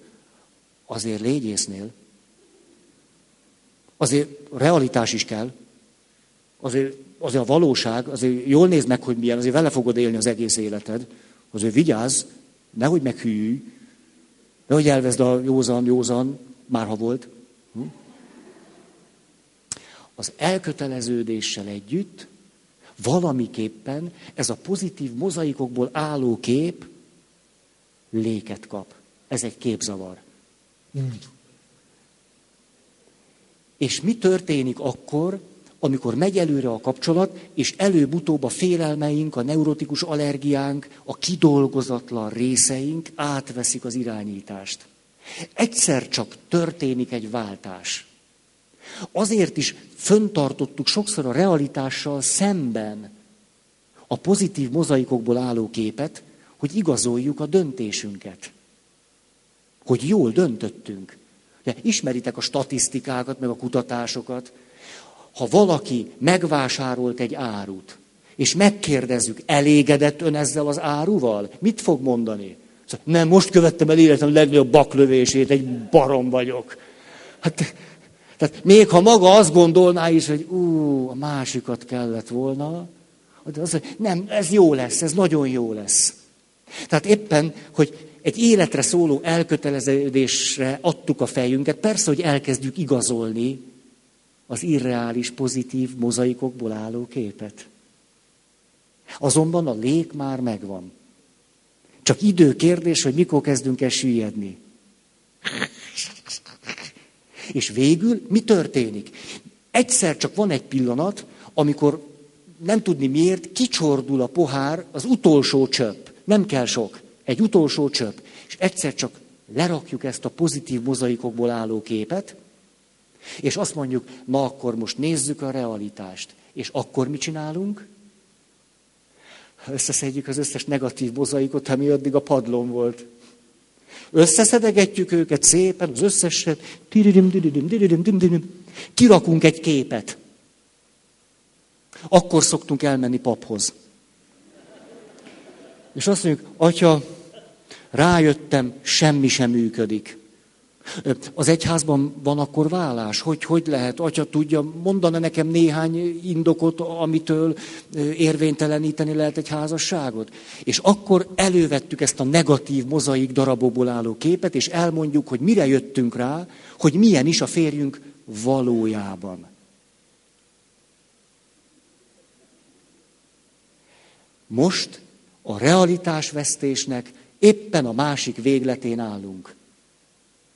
Azért légyésznél. Azért realitás is kell. Azért, azért a valóság, azért jól nézd meg, hogy milyen, azért vele fogod élni az egész életed. Azért vigyázz, nehogy meghűlj, nehogy elvezd a józan, józan, már ha volt. Hm? Az elköteleződéssel együtt valamiképpen ez a pozitív mozaikokból álló kép léket kap. Ez egy képzavar. És mi történik akkor, amikor megy előre a kapcsolat, és előbb-utóbb a félelmeink, a neurotikus allergiánk, a kidolgozatlan részeink átveszik az irányítást. Egyszer csak történik egy váltás. Azért is föntartottuk sokszor a realitással szemben a pozitív mozaikokból álló képet, hogy igazoljuk a döntésünket. Hogy jól döntöttünk. De ismeritek a statisztikákat, meg a kutatásokat. Ha valaki megvásárolt egy árut, és megkérdezzük, elégedett ön ezzel az áruval? Mit fog mondani? Szóval, nem, most követtem el életem legnagyobb baklövését, egy barom vagyok. Hát, tehát még ha maga azt gondolná is, hogy ú, a másikat kellett volna, de az, nem, ez jó lesz, ez nagyon jó lesz. Tehát éppen, hogy egy életre szóló elköteleződésre adtuk a fejünket, persze, hogy elkezdjük igazolni az irreális, pozitív mozaikokból álló képet. Azonban a lég már megvan. Csak idő kérdés, hogy mikor kezdünk el süllyedni. És végül mi történik? Egyszer csak van egy pillanat, amikor nem tudni miért, kicsordul a pohár, az utolsó csöpp. Nem kell sok. Egy utolsó csöpp. És egyszer csak lerakjuk ezt a pozitív mozaikokból álló képet, és azt mondjuk, na akkor most nézzük a realitást. És akkor mit csinálunk? Összeszedjük az összes negatív mozaikot, ami addig a padlón volt. Összeszedegetjük őket szépen, az összeset, kirakunk egy képet. Akkor szoktunk elmenni paphoz. És azt mondjuk, atya, rájöttem, semmi sem működik. Az egyházban van akkor vállás? Hogy, hogy lehet? Atya tudja, mondana nekem néhány indokot, amitől érvényteleníteni lehet egy házasságot? És akkor elővettük ezt a negatív mozaik darabokból álló képet, és elmondjuk, hogy mire jöttünk rá, hogy milyen is a férjünk valójában. Most a realitásvesztésnek éppen a másik végletén állunk.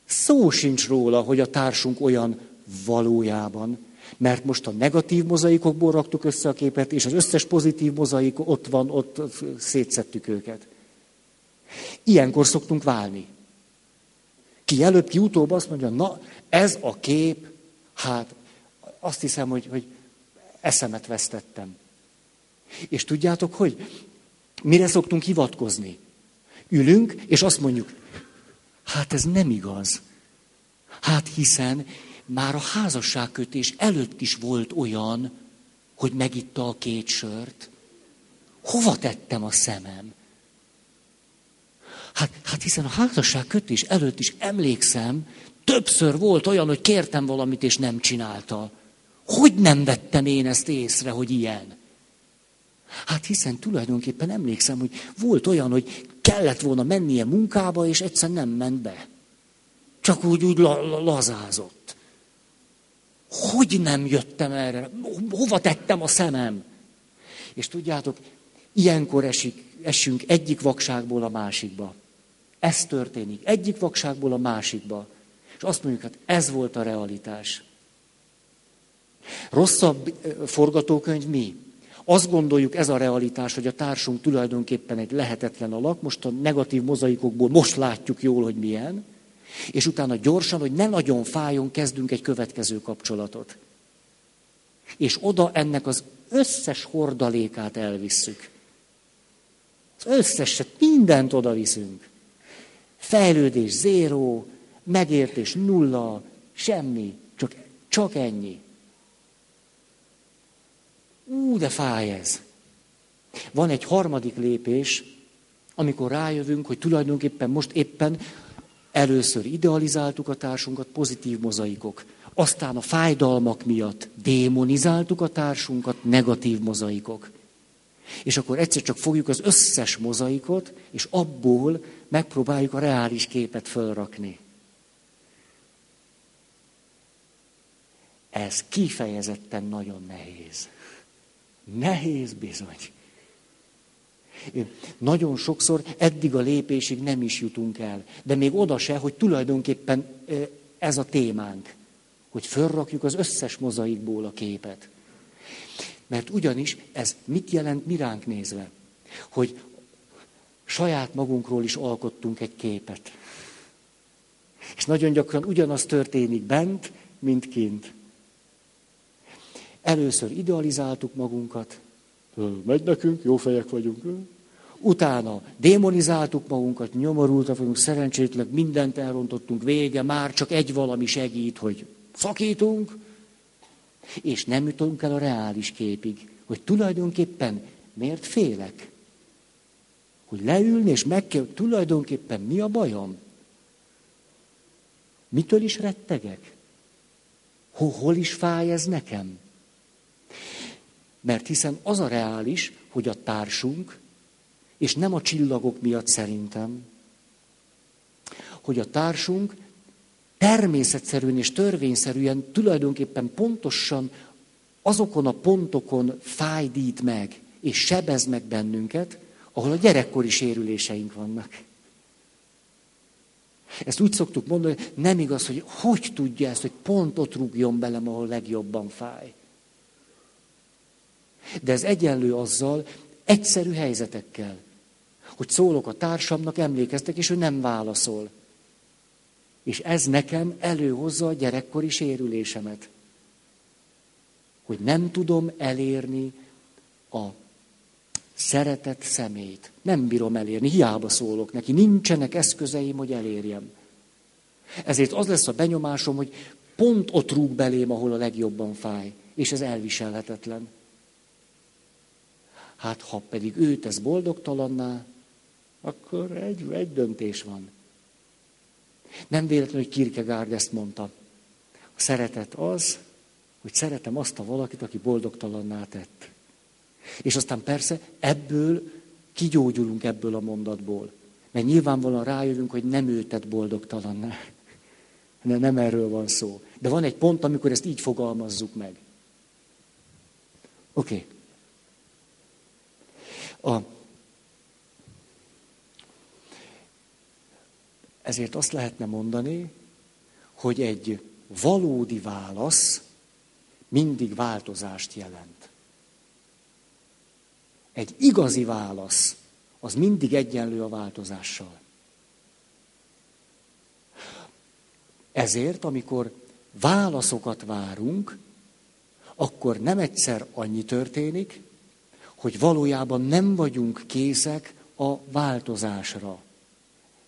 Szó sincs róla, hogy a társunk olyan valójában, mert most a negatív mozaikokból raktuk össze a képet, és az összes pozitív mozaik ott van, ott szétszettük őket. Ilyenkor szoktunk válni. Ki előbb, ki utóbb azt mondja, na, ez a kép, hát azt hiszem, hogy, hogy eszemet vesztettem. És tudjátok, hogy mire szoktunk hivatkozni? Ülünk, és azt mondjuk, hát ez nem igaz. Hát hiszen már a házasságkötés előtt is volt olyan, hogy megitta a két sört. Hova tettem a szemem? Hát, hát hiszen a házasságkötés előtt is emlékszem, többször volt olyan, hogy kértem valamit, és nem csinálta. Hogy nem vettem én ezt észre, hogy ilyen? Hát hiszen tulajdonképpen emlékszem, hogy volt olyan, hogy kellett volna mennie munkába, és egyszer nem ment be. Csak úgy, úgy la, la, lazázott. Hogy nem jöttem erre? Hova tettem a szemem? És tudjátok, ilyenkor esik, esünk egyik vakságból a másikba. Ez történik. Egyik vakságból a másikba. És azt mondjuk, hát ez volt a realitás. Rosszabb forgatókönyv mi? Azt gondoljuk, ez a realitás, hogy a társunk tulajdonképpen egy lehetetlen alak, most a negatív mozaikokból most látjuk jól, hogy milyen, és utána gyorsan, hogy ne nagyon fájjon, kezdünk egy következő kapcsolatot. És oda ennek az összes hordalékát elvisszük. Az összeset, mindent oda viszünk. Fejlődés zéró, megértés nulla, semmi, csak, csak ennyi. Ú, de fáj ez. Van egy harmadik lépés, amikor rájövünk, hogy tulajdonképpen most éppen először idealizáltuk a társunkat, pozitív mozaikok. Aztán a fájdalmak miatt démonizáltuk a társunkat, negatív mozaikok. És akkor egyszer csak fogjuk az összes mozaikot, és abból megpróbáljuk a reális képet fölrakni. Ez kifejezetten nagyon nehéz. Nehéz bizony. Nagyon sokszor eddig a lépésig nem is jutunk el, de még oda se, hogy tulajdonképpen ez a témánk. hogy fölrakjuk az összes mozaikból a képet. Mert ugyanis ez mit jelent mi ránk nézve? Hogy saját magunkról is alkottunk egy képet. És nagyon gyakran ugyanaz történik bent, mint kint. Először idealizáltuk magunkat, megy nekünk, jó fejek vagyunk. Utána démonizáltuk magunkat, nyomorultak vagyunk, szerencsétleg mindent elrontottunk, vége, már csak egy valami segít, hogy szakítunk, és nem jutunk el a reális képig, hogy tulajdonképpen miért félek? Hogy leülni és meg kell, tulajdonképpen mi a bajom? Mitől is rettegek? Hol, hol is fáj ez nekem? Mert hiszen az a reális, hogy a társunk, és nem a csillagok miatt szerintem, hogy a társunk természetszerűen és törvényszerűen tulajdonképpen pontosan azokon a pontokon fájdít meg, és sebez meg bennünket, ahol a gyerekkori sérüléseink vannak. Ezt úgy szoktuk mondani, hogy nem igaz, hogy hogy tudja ezt, hogy pont ott rúgjon belem, ahol legjobban fáj. De ez egyenlő azzal, egyszerű helyzetekkel, hogy szólok a társamnak, emlékeztek, és ő nem válaszol. És ez nekem előhozza a gyerekkori sérülésemet. Hogy nem tudom elérni a szeretett szemét. Nem bírom elérni, hiába szólok neki. Nincsenek eszközeim, hogy elérjem. Ezért az lesz a benyomásom, hogy pont ott rúg belém, ahol a legjobban fáj. És ez elviselhetetlen. Hát ha pedig ő tesz boldogtalanná, akkor egy, egy döntés van. Nem véletlen, hogy Kierkegaard ezt mondta. A szeretet az, hogy szeretem azt a valakit, aki boldogtalanná tett. És aztán persze ebből kigyógyulunk ebből a mondatból. Mert nyilvánvalóan rájövünk, hogy nem ő tett boldogtalanná. De nem erről van szó. De van egy pont, amikor ezt így fogalmazzuk meg. Oké. Okay. A, ezért azt lehetne mondani, hogy egy valódi válasz mindig változást jelent. Egy igazi válasz az mindig egyenlő a változással. Ezért, amikor válaszokat várunk, akkor nem egyszer annyi történik, hogy valójában nem vagyunk készek a változásra.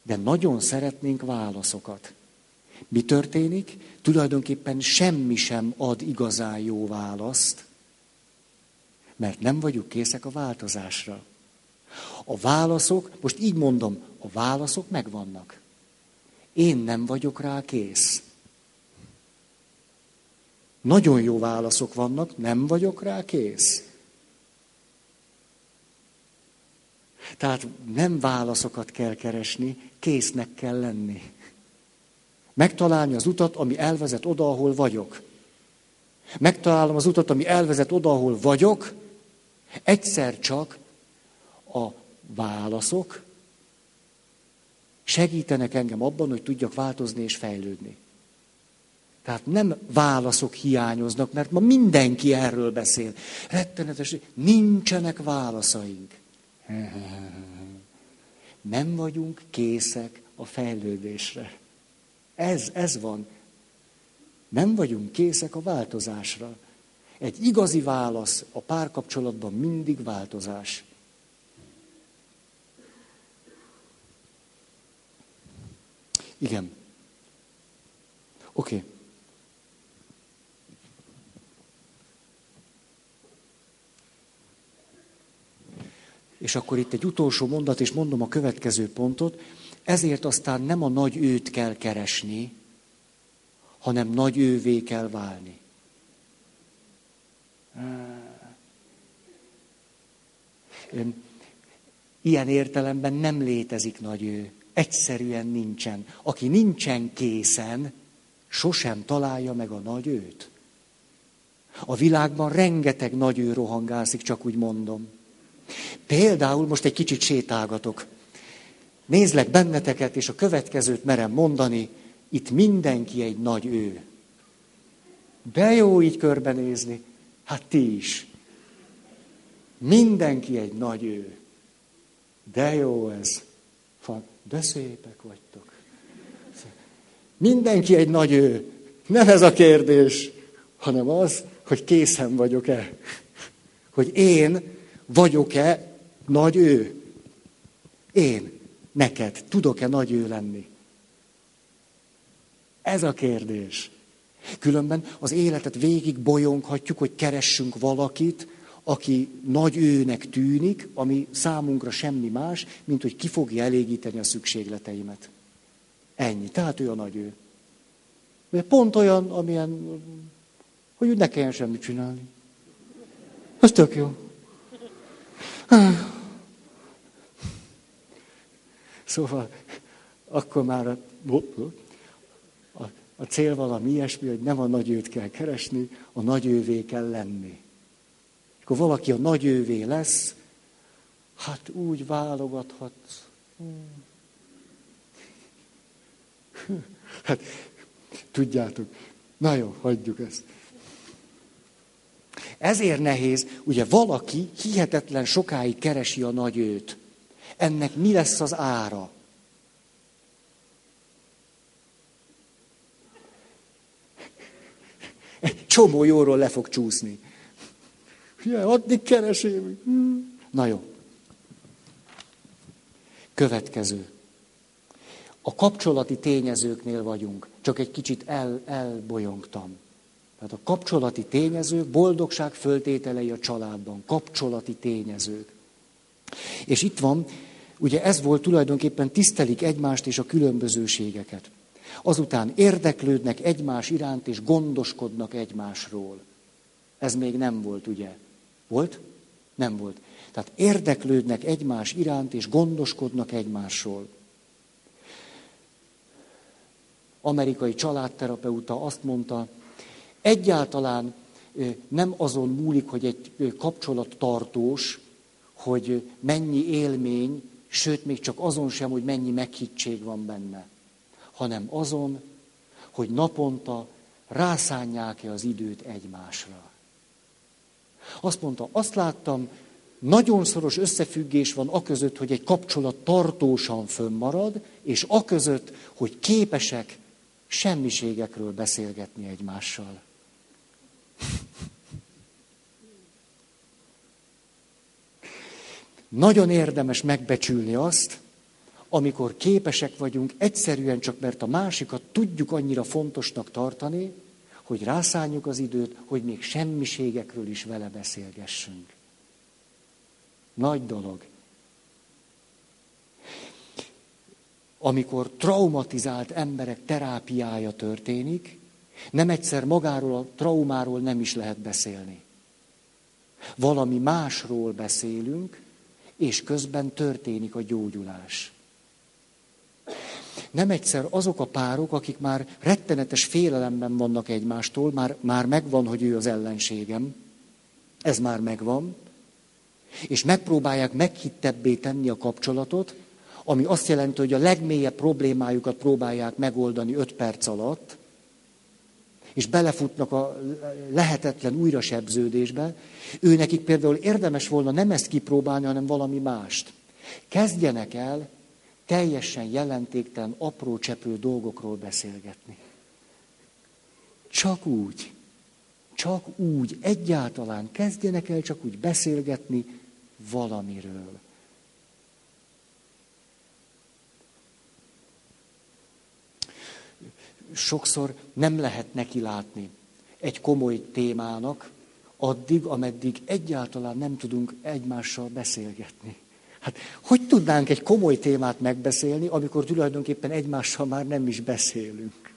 De nagyon szeretnénk válaszokat. Mi történik? Tulajdonképpen semmi sem ad igazán jó választ, mert nem vagyunk készek a változásra. A válaszok, most így mondom, a válaszok megvannak. Én nem vagyok rá kész. Nagyon jó válaszok vannak, nem vagyok rá kész. Tehát nem válaszokat kell keresni, késznek kell lenni. Megtalálni az utat, ami elvezet oda, ahol vagyok. Megtalálom az utat, ami elvezet oda, ahol vagyok, egyszer csak a válaszok segítenek engem abban, hogy tudjak változni és fejlődni. Tehát nem válaszok hiányoznak, mert ma mindenki erről beszél. Rettenetes, nincsenek válaszaink. [laughs] Nem vagyunk készek a fejlődésre. Ez, ez van. Nem vagyunk készek a változásra. Egy igazi válasz a párkapcsolatban mindig változás. Igen. Oké. Okay. És akkor itt egy utolsó mondat, és mondom a következő pontot. Ezért aztán nem a nagy őt kell keresni, hanem nagy ővé kell válni. Ilyen értelemben nem létezik nagy ő. Egyszerűen nincsen. Aki nincsen készen, sosem találja meg a nagy őt. A világban rengeteg nagy ő rohangászik, csak úgy mondom. Például most egy kicsit sétálgatok. Nézlek benneteket, és a következőt merem mondani, itt mindenki egy nagy ő. De jó így körbenézni. Hát ti is. Mindenki egy nagy ő. De jó ez. De szépek vagytok. Mindenki egy nagy ő. Nem ez a kérdés, hanem az, hogy készen vagyok-e. Hogy én vagyok-e nagy ő. Én, neked, tudok-e nagy ő lenni? Ez a kérdés. Különben az életet végig bolyonghatjuk, hogy keressünk valakit, aki nagy őnek tűnik, ami számunkra semmi más, mint hogy ki fogja elégíteni a szükségleteimet. Ennyi. Tehát ő a nagy ő. Mert pont olyan, amilyen, hogy úgy ne kelljen semmit csinálni. Ez tök jó. Szóval akkor már a, a, a cél valami ilyesmi, hogy nem a nagy őt kell keresni, a nagy ővé kell lenni. Akkor valaki a nagy ővé lesz, hát úgy válogathatsz. Hát, tudjátok. Na jó, hagyjuk ezt. Ezért nehéz, ugye valaki hihetetlen sokáig keresi a nagy őt. Ennek mi lesz az ára? Egy csomó jóról le fog csúszni. Ja, addig keresem. Na jó. Következő. A kapcsolati tényezőknél vagyunk. Csak egy kicsit el, elbolyongtam. Tehát a kapcsolati tényezők, boldogság föltételei a családban. Kapcsolati tényezők. És itt van, ugye ez volt tulajdonképpen tisztelik egymást és a különbözőségeket. Azután érdeklődnek egymás iránt és gondoskodnak egymásról. Ez még nem volt, ugye? Volt? Nem volt. Tehát érdeklődnek egymás iránt és gondoskodnak egymásról. Amerikai családterapeuta azt mondta, egyáltalán nem azon múlik, hogy egy kapcsolat tartós, hogy mennyi élmény, sőt, még csak azon sem, hogy mennyi meghittség van benne, hanem azon, hogy naponta rászánják-e az időt egymásra. Azt mondta, azt láttam, nagyon szoros összefüggés van a között, hogy egy kapcsolat tartósan fönnmarad, és a között, hogy képesek semmiségekről beszélgetni egymással. Nagyon érdemes megbecsülni azt, amikor képesek vagyunk egyszerűen csak mert a másikat tudjuk annyira fontosnak tartani, hogy rászálljuk az időt, hogy még semmiségekről is vele beszélgessünk. Nagy dolog. Amikor traumatizált emberek terápiája történik, nem egyszer magáról a traumáról nem is lehet beszélni. Valami másról beszélünk, és közben történik a gyógyulás. Nem egyszer azok a párok, akik már rettenetes félelemben vannak egymástól, már, már megvan, hogy ő az ellenségem, ez már megvan, és megpróbálják meghittebbé tenni a kapcsolatot, ami azt jelenti, hogy a legmélyebb problémájukat próbálják megoldani öt perc alatt, és belefutnak a lehetetlen újrasebződésbe, ő nekik például érdemes volna nem ezt kipróbálni, hanem valami mást. Kezdjenek el teljesen jelentéktelen, apró cseprő dolgokról beszélgetni. Csak úgy, csak úgy, egyáltalán kezdjenek el csak úgy beszélgetni valamiről. Sokszor nem lehet neki látni egy komoly témának, addig, ameddig egyáltalán nem tudunk egymással beszélgetni. Hát hogy tudnánk egy komoly témát megbeszélni, amikor tulajdonképpen egymással már nem is beszélünk?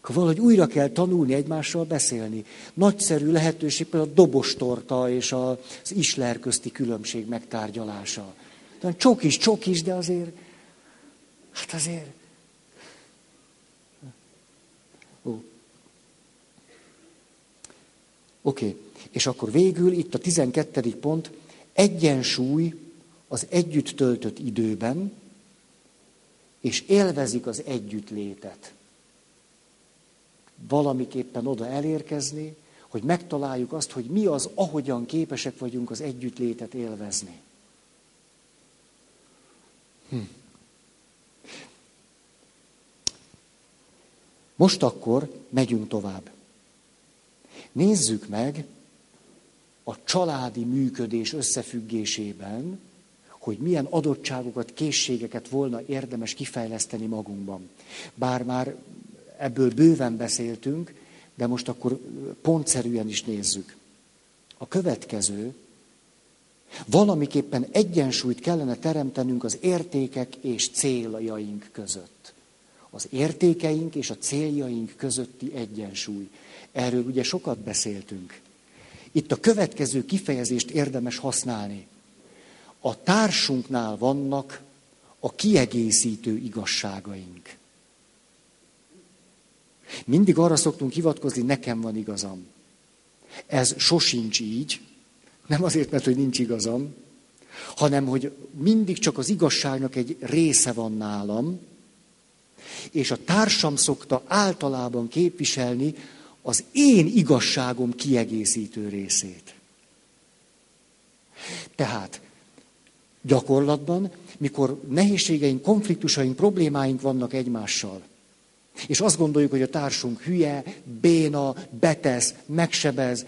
Akkor valahogy újra kell tanulni egymással beszélni. Nagyszerű lehetőség például a dobostorta és az isler közti különbség megtárgyalása. Csokis, csokis, de azért, hát azért. Oké, okay. és akkor végül itt a 12. pont, egyensúly az együtt töltött időben, és élvezik az együttlétet. valamiképpen oda elérkezni, hogy megtaláljuk azt, hogy mi az, ahogyan képesek vagyunk az együttlétet élvezni. Hm. Most akkor megyünk tovább. Nézzük meg a családi működés összefüggésében, hogy milyen adottságokat, készségeket volna érdemes kifejleszteni magunkban. Bár már ebből bőven beszéltünk, de most akkor pontszerűen is nézzük. A következő, valamiképpen egyensúlyt kellene teremtenünk az értékek és céljaink között. Az értékeink és a céljaink közötti egyensúly. Erről ugye sokat beszéltünk. Itt a következő kifejezést érdemes használni. A társunknál vannak a kiegészítő igazságaink. Mindig arra szoktunk hivatkozni, nekem van igazam. Ez sosincs így, nem azért, mert hogy nincs igazam, hanem hogy mindig csak az igazságnak egy része van nálam, és a társam szokta általában képviselni az én igazságom kiegészítő részét. Tehát gyakorlatban, mikor nehézségeink, konfliktusaink, problémáink vannak egymással, és azt gondoljuk, hogy a társunk hülye, béna, betesz, megsebez,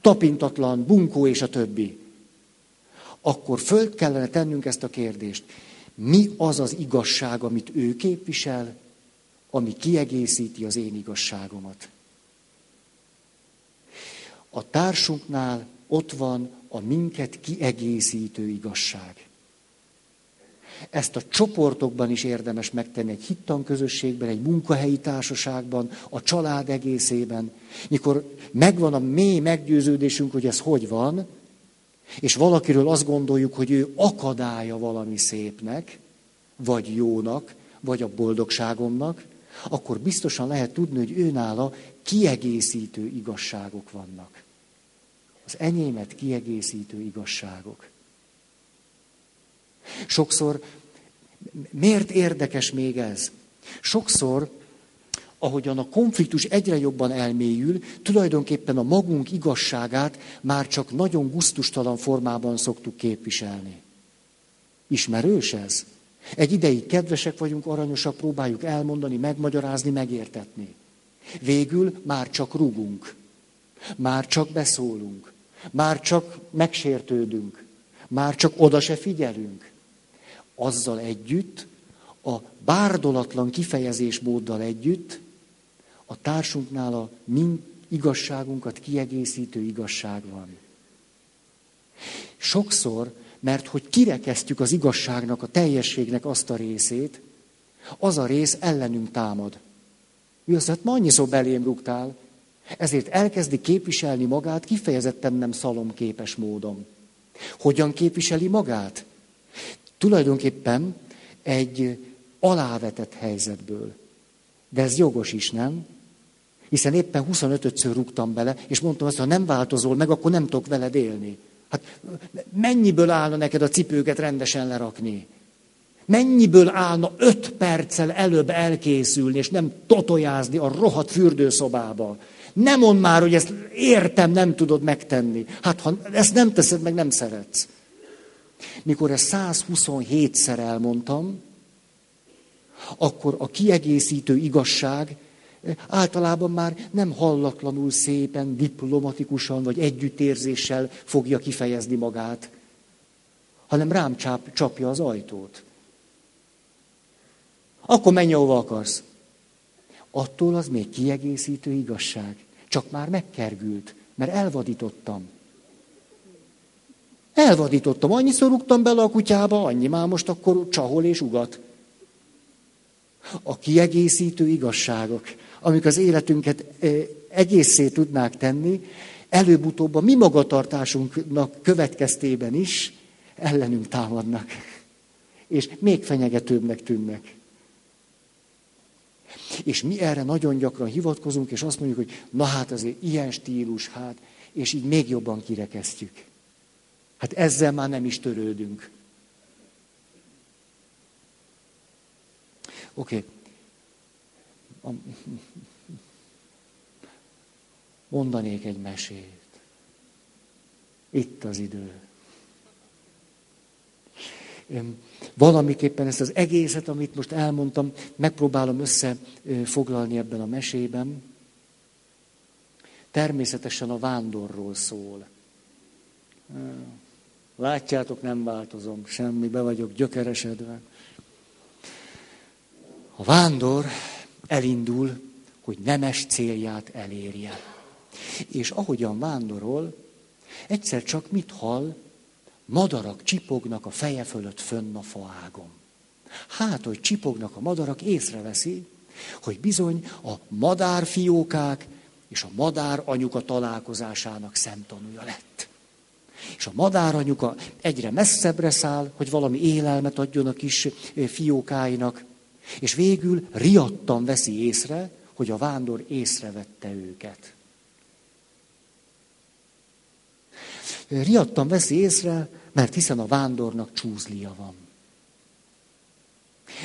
tapintatlan, bunkó és a többi. Akkor föl kellene tennünk ezt a kérdést. Mi az az igazság, amit ő képvisel, ami kiegészíti az én igazságomat? A társunknál ott van a minket kiegészítő igazság. Ezt a csoportokban is érdemes megtenni, egy hittan közösségben, egy munkahelyi társaságban, a család egészében. Mikor megvan a mély meggyőződésünk, hogy ez hogy van, és valakiről azt gondoljuk, hogy ő akadálya valami szépnek, vagy jónak, vagy a boldogságomnak, akkor biztosan lehet tudni, hogy őnála kiegészítő igazságok vannak. Az enyémet kiegészítő igazságok. Sokszor, miért érdekes még ez? Sokszor, ahogyan a konfliktus egyre jobban elmélyül, tulajdonképpen a magunk igazságát már csak nagyon guztustalan formában szoktuk képviselni. Ismerős ez? Egy ideig kedvesek vagyunk, aranyosak, próbáljuk elmondani, megmagyarázni, megértetni. Végül már csak rugunk. Már csak beszólunk. Már csak megsértődünk. Már csak oda se figyelünk azzal együtt, a bárdolatlan kifejezésmóddal együtt, a társunknál a mind igazságunkat kiegészítő igazság van. Sokszor, mert hogy kirekesztjük az igazságnak, a teljességnek azt a részét, az a rész ellenünk támad. Mi azt, hát ma annyiszor belém rúgtál, ezért elkezdi képviselni magát kifejezetten nem szalomképes módon. Hogyan képviseli magát? Tulajdonképpen egy alávetett helyzetből. De ez jogos is, nem? Hiszen éppen 25-ször rúgtam bele, és mondtam azt, ha nem változol meg, akkor nem tudok veled élni. Hát mennyiből állna neked a cipőket rendesen lerakni? Mennyiből állna öt perccel előbb elkészülni, és nem totojázni a rohadt fürdőszobába? Nem mond már, hogy ezt értem, nem tudod megtenni. Hát ha ezt nem teszed meg, nem szeretsz. Mikor ezt 127-szer elmondtam, akkor a kiegészítő igazság általában már nem hallatlanul szépen, diplomatikusan vagy együttérzéssel fogja kifejezni magát, hanem rám csáp, csapja az ajtót. Akkor menj, ahova akarsz. Attól az még kiegészítő igazság. Csak már megkergült, mert elvadítottam. Elvadítottam, annyiszor rúgtam bele a kutyába, annyi már most akkor csahol és ugat. A kiegészítő igazságok, amik az életünket egészé tudnák tenni, előbb-utóbb a mi magatartásunknak következtében is ellenünk támadnak. És még fenyegetőbbnek tűnnek. És mi erre nagyon gyakran hivatkozunk, és azt mondjuk, hogy na hát azért ilyen stílus, hát, és így még jobban kirekesztjük. Hát ezzel már nem is törődünk. Oké. Okay. Mondanék egy mesét. Itt az idő. Valamiképpen ezt az egészet, amit most elmondtam, megpróbálom összefoglalni ebben a mesében. Természetesen a vándorról szól. Látjátok, nem változom, semmi, be vagyok gyökeresedve. A vándor elindul, hogy nemes célját elérje. És ahogyan vándorol, egyszer csak mit hall? Madarak csipognak a feje fölött fönn a faágon. Hát, hogy csipognak a madarak, észreveszi, hogy bizony a madárfiókák és a madár anyuka találkozásának szemtanúja lett. És a madár anyuka egyre messzebbre száll, hogy valami élelmet adjon a kis fiókáinak, és végül riadtan veszi észre, hogy a vándor észrevette őket. Riadtan veszi észre, mert hiszen a vándornak csúzlia van.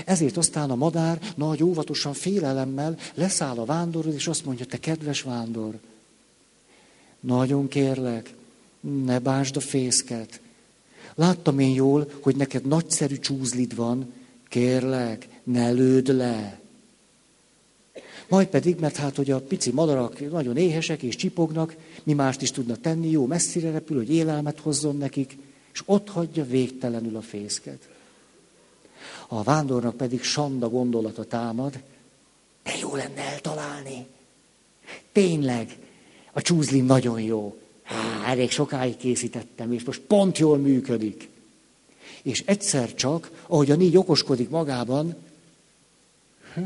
Ezért aztán a madár nagy óvatosan félelemmel leszáll a vándorról, és azt mondja, te kedves vándor, nagyon kérlek, ne bánsd a fészket. Láttam én jól, hogy neked nagyszerű csúzlid van, kérlek, ne lőd le. Majd pedig, mert hát, hogy a pici madarak nagyon éhesek és csipognak, mi mást is tudna tenni, jó messzire repül, hogy élelmet hozzon nekik, és ott hagyja végtelenül a fészket. A vándornak pedig sanda gondolata támad, de jó lenne eltalálni. Tényleg, a csúzlim nagyon jó. Há, elég sokáig készítettem, és most pont jól működik. És egyszer csak, ahogy a négy okoskodik magában, hm,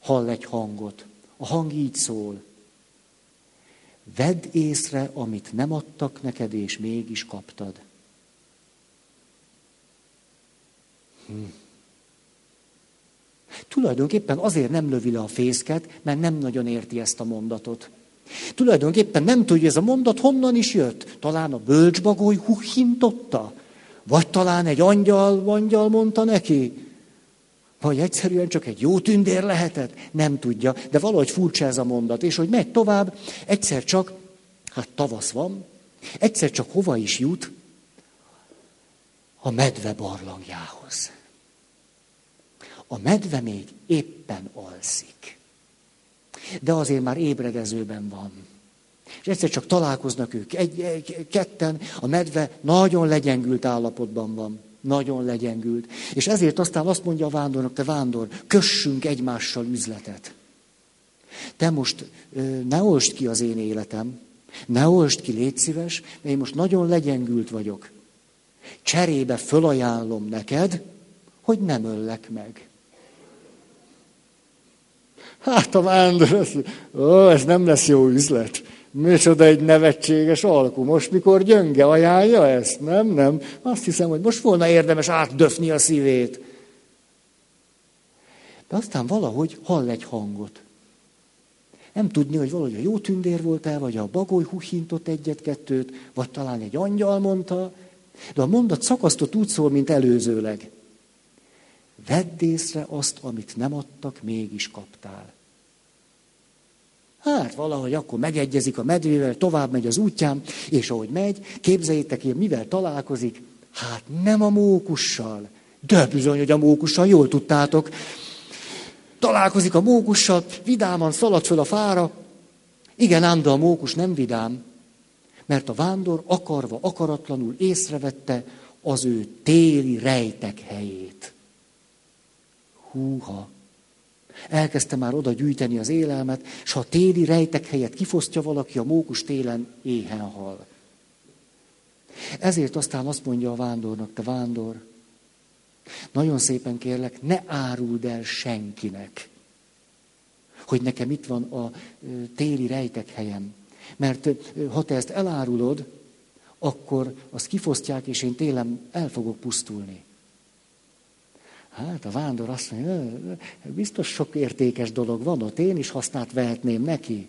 hall egy hangot. A hang így szól. Vedd észre, amit nem adtak neked, és mégis kaptad. Hm. Tulajdonképpen azért nem lövi le a fészket, mert nem nagyon érti ezt a mondatot. Tulajdonképpen nem tudja, ez a mondat honnan is jött. Talán a bölcsbagoly huhintotta? Vagy talán egy angyal, angyal mondta neki? Vagy egyszerűen csak egy jó tündér lehetett? Nem tudja, de valahogy furcsa ez a mondat. És hogy megy tovább, egyszer csak, hát tavasz van, egyszer csak hova is jut? A medve barlangjához. A medve még éppen alszik. De azért már ébredezőben van. És egyszer csak találkoznak ők, egy, egy, ketten, a medve nagyon legyengült állapotban van. Nagyon legyengült. És ezért aztán azt mondja a vándornak, te vándor, kössünk egymással üzletet. Te most ne olst ki az én életem, ne olst ki, légy szíves, mert én most nagyon legyengült vagyok. Cserébe fölajánlom neked, hogy nem öllek meg. Hát a vándor, ez, ó, ez nem lesz jó üzlet. Micsoda egy nevetséges alkú. Most, mikor gyönge ajánlja ezt? Nem, nem. Azt hiszem, hogy most volna érdemes átdöfni a szívét. De aztán valahogy hall egy hangot. Nem tudni, hogy valahogy a jó tündér volt el, vagy a bagoly huhintott egyet-kettőt, vagy talán egy angyal mondta, de a mondat szakasztott úgy szól, mint előzőleg. Vedd észre azt, amit nem adtak, mégis kaptál. Hát valahogy akkor megegyezik a medvével, tovább megy az útján, és ahogy megy, képzeljétek hogy mivel találkozik? Hát nem a mókussal. De bizony, hogy a mókussal, jól tudtátok. Találkozik a mókussal, vidáman szalad föl a fára. Igen, ám, de a mókus nem vidám, mert a vándor akarva, akaratlanul észrevette az ő téli rejtek helyét. Húha! Elkezdte már oda gyűjteni az élelmet, és ha a téli rejtek helyet kifosztja valaki, a mókus télen éhen hal. Ezért aztán azt mondja a vándornak, te vándor, nagyon szépen kérlek, ne áruld el senkinek, hogy nekem itt van a téli rejtek helyem. Mert ha te ezt elárulod, akkor azt kifosztják, és én télen el fogok pusztulni. Hát a vándor azt mondja, biztos sok értékes dolog van ott, én is hasznát vehetném neki.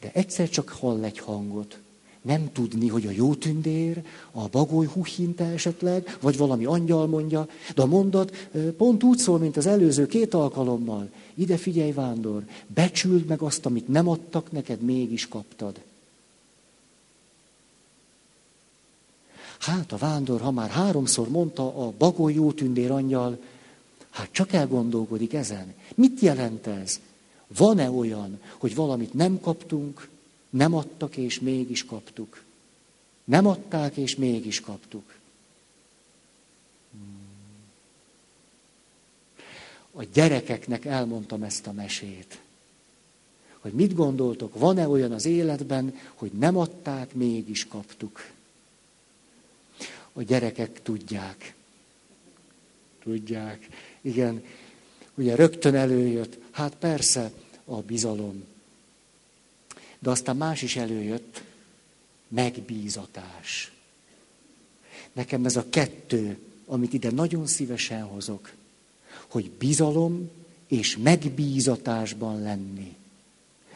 De egyszer csak hall egy hangot. nem tudni, hogy a jó tündér, a bagoly huhinte esetleg, vagy valami angyal mondja, de a mondat pont úgy szól, mint az előző két alkalommal. Ide figyelj, vándor, becsüld meg azt, amit nem adtak neked, mégis kaptad. Hát a vándor, ha már háromszor mondta a bagoly jó tündér angyal, hát csak elgondolkodik ezen. Mit jelent ez? Van-e olyan, hogy valamit nem kaptunk, nem adtak, és mégis kaptuk? Nem adták, és mégis kaptuk. A gyerekeknek elmondtam ezt a mesét. Hogy mit gondoltok, van-e olyan az életben, hogy nem adták, mégis kaptuk? A gyerekek tudják. Tudják. Igen, ugye rögtön előjött, hát persze, a bizalom. De aztán más is előjött, megbízatás. Nekem ez a kettő, amit ide nagyon szívesen hozok, hogy bizalom és megbízatásban lenni.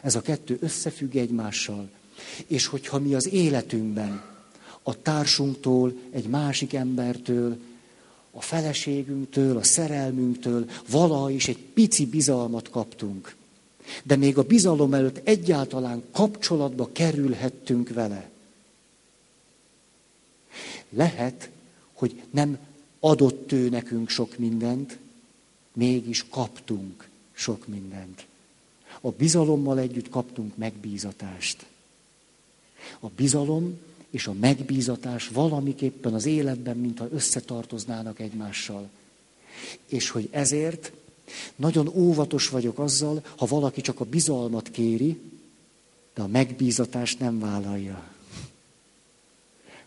Ez a kettő összefügg egymással. És hogyha mi az életünkben a társunktól, egy másik embertől, a feleségünktől, a szerelmünktől valaha is egy pici bizalmat kaptunk. De még a bizalom előtt egyáltalán kapcsolatba kerülhettünk vele. Lehet, hogy nem adott ő nekünk sok mindent, mégis kaptunk sok mindent. A bizalommal együtt kaptunk megbízatást. A bizalom és a megbízatás valamiképpen az életben, mintha összetartoznának egymással. És hogy ezért nagyon óvatos vagyok azzal, ha valaki csak a bizalmat kéri, de a megbízatást nem vállalja.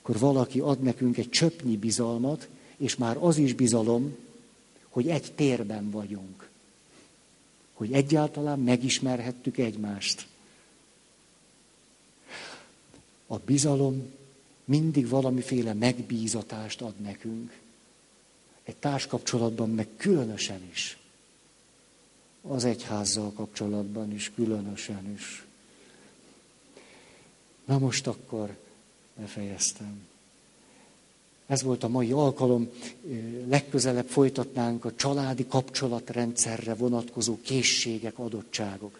Akkor valaki ad nekünk egy csöpnyi bizalmat, és már az is bizalom, hogy egy térben vagyunk. Hogy egyáltalán megismerhettük egymást. A bizalom mindig valamiféle megbízatást ad nekünk. Egy társkapcsolatban meg különösen is. Az egyházzal kapcsolatban is különösen is. Na most akkor befejeztem. Ez volt a mai alkalom. Legközelebb folytatnánk a családi kapcsolatrendszerre vonatkozó készségek, adottságok.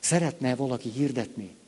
Szeretne valaki hirdetni?